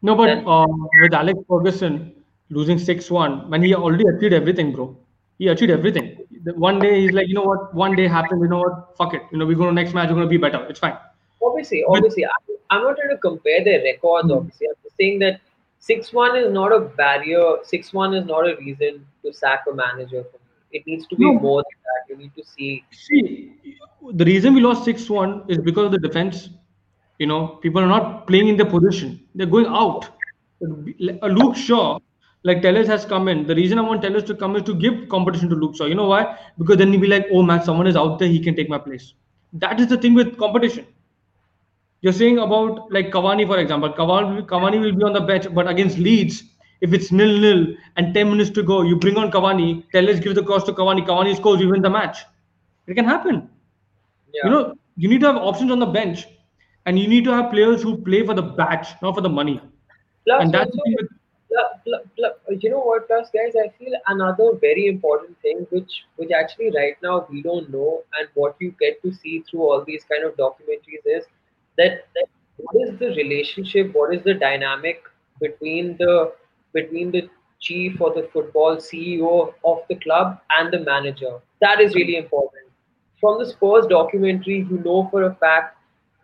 No, but Then- uh, with Alex Ferguson losing 6 1, when he already achieved everything, bro. He achieved everything. One day he's like, you know what? One day happened. You know what? Fuck it. You know, we're going to next match. We're going to be better. It's fine. Obviously, obviously, I, I'm not trying to compare their records. Hmm. Obviously, I'm just saying that six one is not a barrier. Six one is not a reason to sack a manager. For me, it needs to be No. more than that. You need to see. See, the reason we lost 6 1 is because of the defense. You know, people are not playing in their position, they're going out. A Luke Shaw, like Telles has come in. The reason I want Telles to come is to give competition to Luke Shaw. You know why? Because then he'll be like, oh man, someone is out there, he can take my place. That is the thing with competition. You're saying about like Cavani, for example. Cavani, Cavani will be on the bench, but against Leeds, if it's nil nil and 10 minutes to go, you bring on Cavani, Telles give the cross to Cavani, Cavani scores, you win the match. It can happen. Yeah. You know, you need to have options on the bench, and you need to have players who play for the badge, not for the money. Plus, And that's also, the thing with pl- pl- pl- you know what, plus guys, I feel another very important thing, which which actually right now we don't know, and what you get to see through all these kind of documentaries is that, that what is the relationship, what is the dynamic between the between the chief or the football CEO of the club and the manager. That is really important. From the Spurs documentary, you know for a fact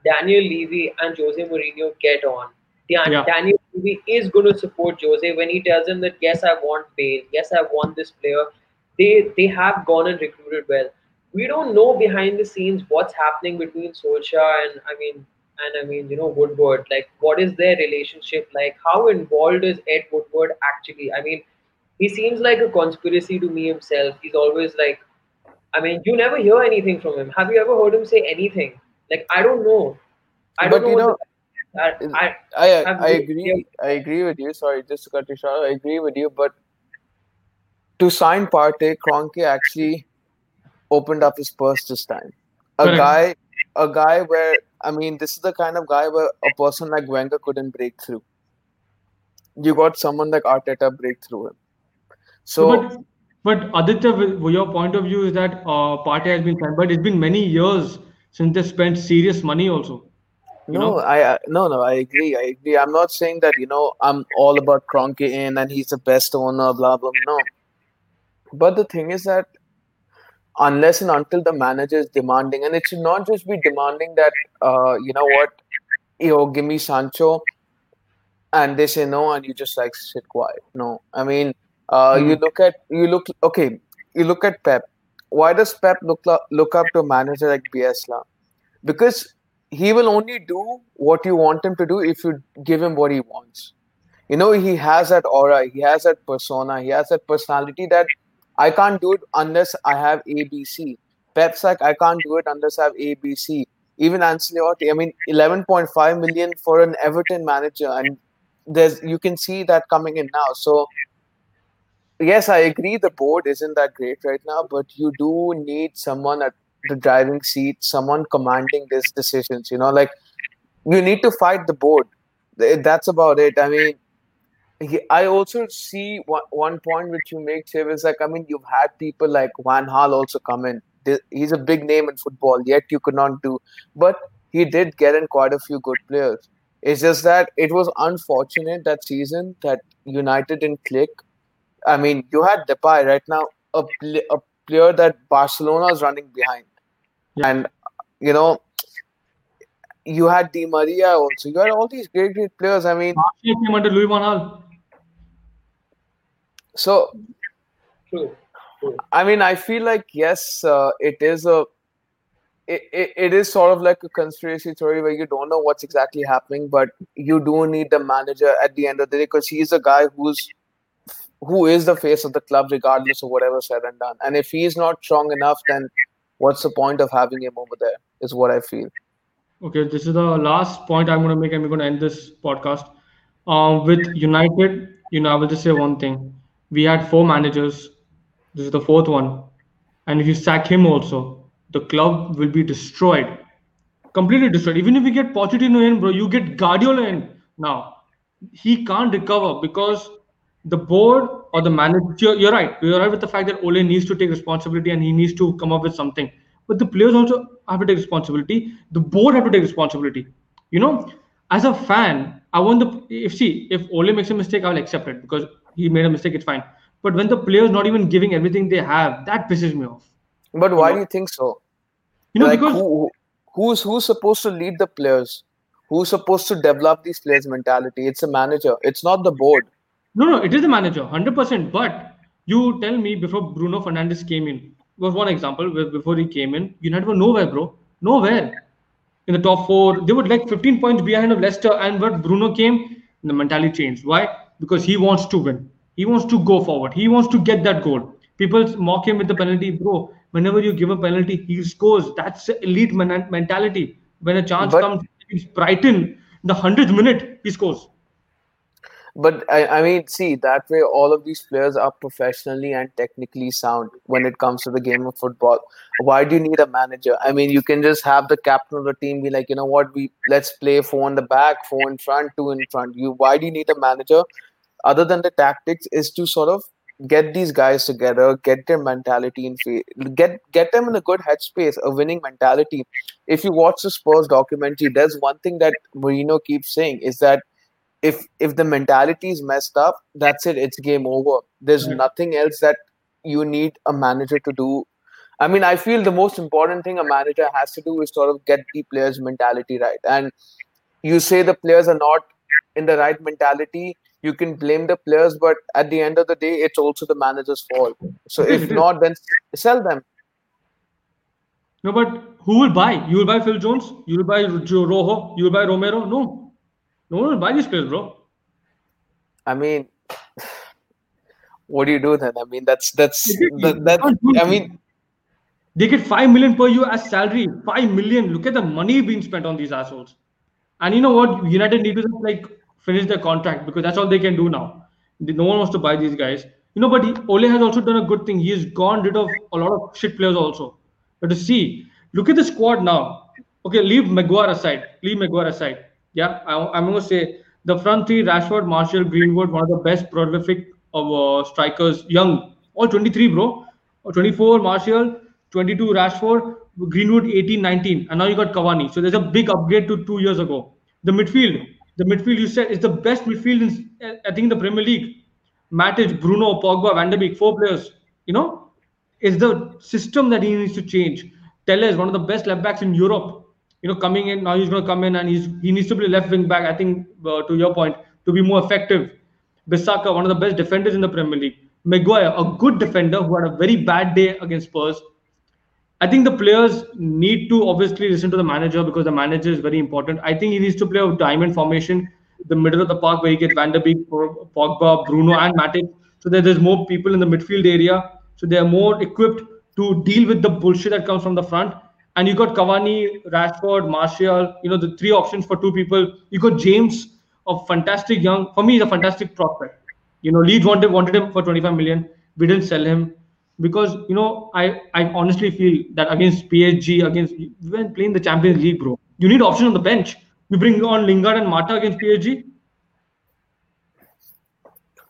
Daniel Levy and Jose Mourinho get on. Dan- Yeah. Daniel Levy is going to support Jose when he tells him that yes, I want Bale, yes, I want this player. They they have gone and recruited well. We don't know behind the scenes what's happening between Solskjaer and I mean and I mean, you know, Woodward. Like, what is their relationship like? How involved is Ed Woodward actually? I mean, he seems like a conspiracy to me himself. He's always like, I mean, you never hear anything from him. Have you ever heard him say anything? Like, I don't know. I don't But know. you know, I, I, I I you- agree. I agree with you. Sorry, just to cut you short. I agree with you, but to sign Partey, Kroenke actually opened up his purse this time. A Correct. guy, a guy where I mean, this is the kind of guy where a person like Wenger couldn't break through. You got someone like Arteta break through him. So but, but Aditya, your point of view is that uh, Partey has been signed, but it's been many years since they spent serious money also. you no, know? I, I no no I agree. I agree. I'm not saying that you know I'm all about Kroenke in and he's the best owner. Blah blah. No, but the thing is that unless and until the manager is demanding, and it should not just be demanding that uh, you know what, you know, give me Sancho, and they say no, and you just like sit quiet. No, I mean, uh, you Hmm. look at you look okay. You look at Pep. Why does Pep look lo- look up to a manager like Bielsa? Because he will only do what you want him to do if you give him what he wants. You know, he has that aura, he has that persona, he has that personality that I can't do it unless I have ABC. Pep's like, I can't do it unless I have ABC. Even Ancelotti, I mean, 11.5 million for an Everton manager, and there's you can see that coming in now. So, yes, I agree the board isn't that great right now, but you do need someone at the driving seat, someone commanding these decisions. You know, like you need to fight the board. That's about it. I mean, I also see one, one point which you make, Shiv, is like, I mean, you've had people like Van Gaal also come in. He's a big name in football, yet you could not do. But he did get in quite a few good players. It's just that it was unfortunate that season that United didn't click. I mean, you had Depay right now, a, pl- a player that Barcelona is running behind. Yeah. And, you know, you had Di Maria also. You had all these great, great players. I mean, came under Louis van Gaal. So. I mean, I feel like yes, uh, it is a, it, it, it is sort of like a conspiracy theory where you don't know what's exactly happening, but you do need the manager at the end of the day because he's a guy who's who is the face of the club regardless of whatever said and done. And if he's not strong enough, then what's the point of having him over there? Is what I feel. Okay, this is the last point I'm going to make, and we're going to end this podcast. Um, with United, you know, I will just say one thing. We had four managers. This is the fourth one. And if you sack him also, the club will be destroyed. Completely destroyed. Even if we get Pochettino in, bro, you get Guardiola in now. He can't recover because the board or the manager, you're, right. You're right with the fact that Ole needs to take responsibility and he needs to come up with something. But the players also have to take responsibility. The board have to take responsibility. You know, as a fan, I want the if see if Ole makes a mistake, I'll accept it because he made a mistake. It's fine. But when the players not even giving everything they have, that pisses me off. But why do you think so? You know, like because who, who's who's supposed to lead the players? Who's supposed to develop these players' mentality? It's a manager. It's not the board. No, no, it is the manager, 100%. But you tell me before Bruno Fernandes came in, was one example where before he came in, United were nowhere, bro. Nowhere. In the top four, they were like 15 points behind of Leicester. And when Bruno came, the mentality changed. Why? Because he wants to win. He wants to go forward. He wants to get that goal. People mock him with the penalty, bro. Whenever you give a penalty, he scores. That's elite men- mentality. When a chance But- comes, Brighton, the 100th minute, he scores. But I, I mean, see, that way all of these players are professionally and technically sound when it comes to the game of football. Why do you need a manager? I mean, you can just have the captain of the team be like, you know what, we let's play four in the back, four in front, two in front. You why do you need a manager? Other than the tactics, is to sort of get these guys together, get their mentality in get get them in a good headspace, a winning mentality. If you watch the Spurs documentary, there's one thing that Mourinho keeps saying is that if if the mentality is messed up, that's it. It's game over. There's Right. nothing else that you need a manager to do. I mean, I feel the most important thing a manager has to do is sort of get the players' mentality right. And you say the players are not in the right mentality, you can blame the players, but at the end of the day, it's also the manager's fault. So if <laughs> not, then sell them. No, but who will buy? You will buy Phil Jones? You will buy Rojo? You will buy Romero? No. No one will buy these players, bro. I mean, what do you do then? I mean, that's that's that, that I mean, they get five million per year as salary. Five million. Look at the money being spent on these assholes. And you know what? United need to like finish their contract because that's all they can do now. No one wants to buy these guys. You know, but he, Ole has also done a good thing. He has gone rid of a lot of shit players also. But to see, look at the squad now. Okay, leave Maguire aside. Leave Maguire aside. Yeah, I, am going to say the front three: Rashford, Martial, Greenwood, one of the best prolific of uh, strikers. Young, all 23, bro. 24, Martial, 22, Rashford, Greenwood, 18, 19, and now you got Cavani. So there's a big upgrade to two years ago. The midfield, the midfield you said is the best midfield in I think the Premier League. Matic, Bruno, Pogba, Van der Beek, four players. You know, is the system that he needs to change. Telles, one of the best left backs in Europe. You know, coming in now, he's going to come in and he's he needs to be left wing back. I think uh, to your point, to be more effective. Bissaka, one of the best defenders in the Premier League. Maguire, a good defender who had a very bad day against Spurs. I think the players need to obviously listen to the manager because the manager is very important. I think he needs to play a diamond formation, the middle of the park where he gets Van der Beek, Pogba, Bruno, and Matic, so that there's more people in the midfield area, so they are more equipped to deal with the bullshit that comes from the front. And you got Cavani, Rashford, Martial, you know, the three options for two people. You got James, a fantastic young, for me, he's a fantastic prospect. You know, Leeds wanted wanted him for 25 million. We didn't sell him because you know I I honestly feel that against PSG against when playing the Champions League, bro, you need option on the bench. We bring on Lingard and Mata against PSG.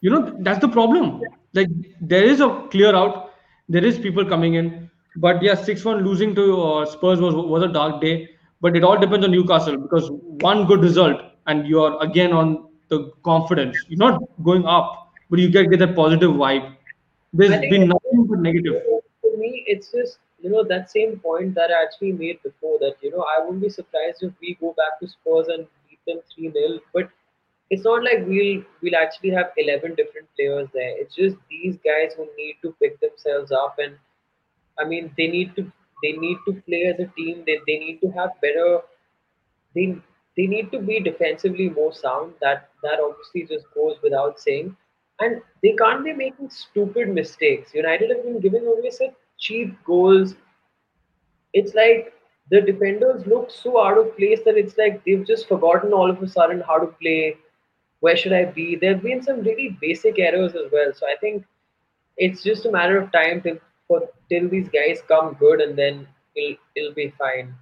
You know that's the problem. Like there is a clear out. There is people coming in, but yeah, six one losing to uh, Spurs was was a dark day. But it all depends on Newcastle because one good result and you are again on the confidence. You're not going up, but you get get that positive vibe there's been nothing but negative. <laughs> For me, it's just you know that same point that I actually made before that you know I wouldn't be surprised if we go back to Spurs and beat them three 0 but it's not like we'll we'll actually have 11 different players there it's just these guys who need to pick themselves up and i mean they need to they need to play as a team they, they need to have better they they need to be defensively more sound that that obviously just goes without saying and they can't be making stupid mistakes. United have been giving away such cheap goals. It's like the defenders look so out of place that it's like they've just forgotten all of a sudden how to play. Where should I be? There have been some really basic errors as well. So I think it's just a matter of time till for till these guys come good, and then it'll it'll be fine.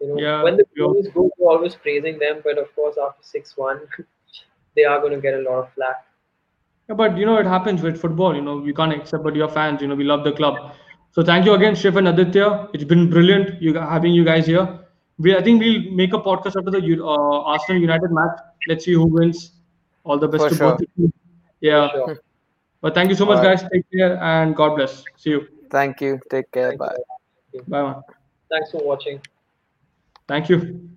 You know, yeah, when the players go, we're always praising them, but of course after six one, <laughs> they are going to get a lot of flack. Yeah, but you know, it happens with football. You know, we can't accept, but you're fans. You know, we love the club. So thank you again, Shiv and Aditya. It's been brilliant you having you guys here. We, I think we'll make a podcast after the uh, Arsenal United match. Let's see who wins. All the best For to sure. both. Yeah. Sure. But thank you so much, guys. Take care and God bless. See you. Thank you. Take care. Bye. Bye, man. Thanks for watching. Thank you.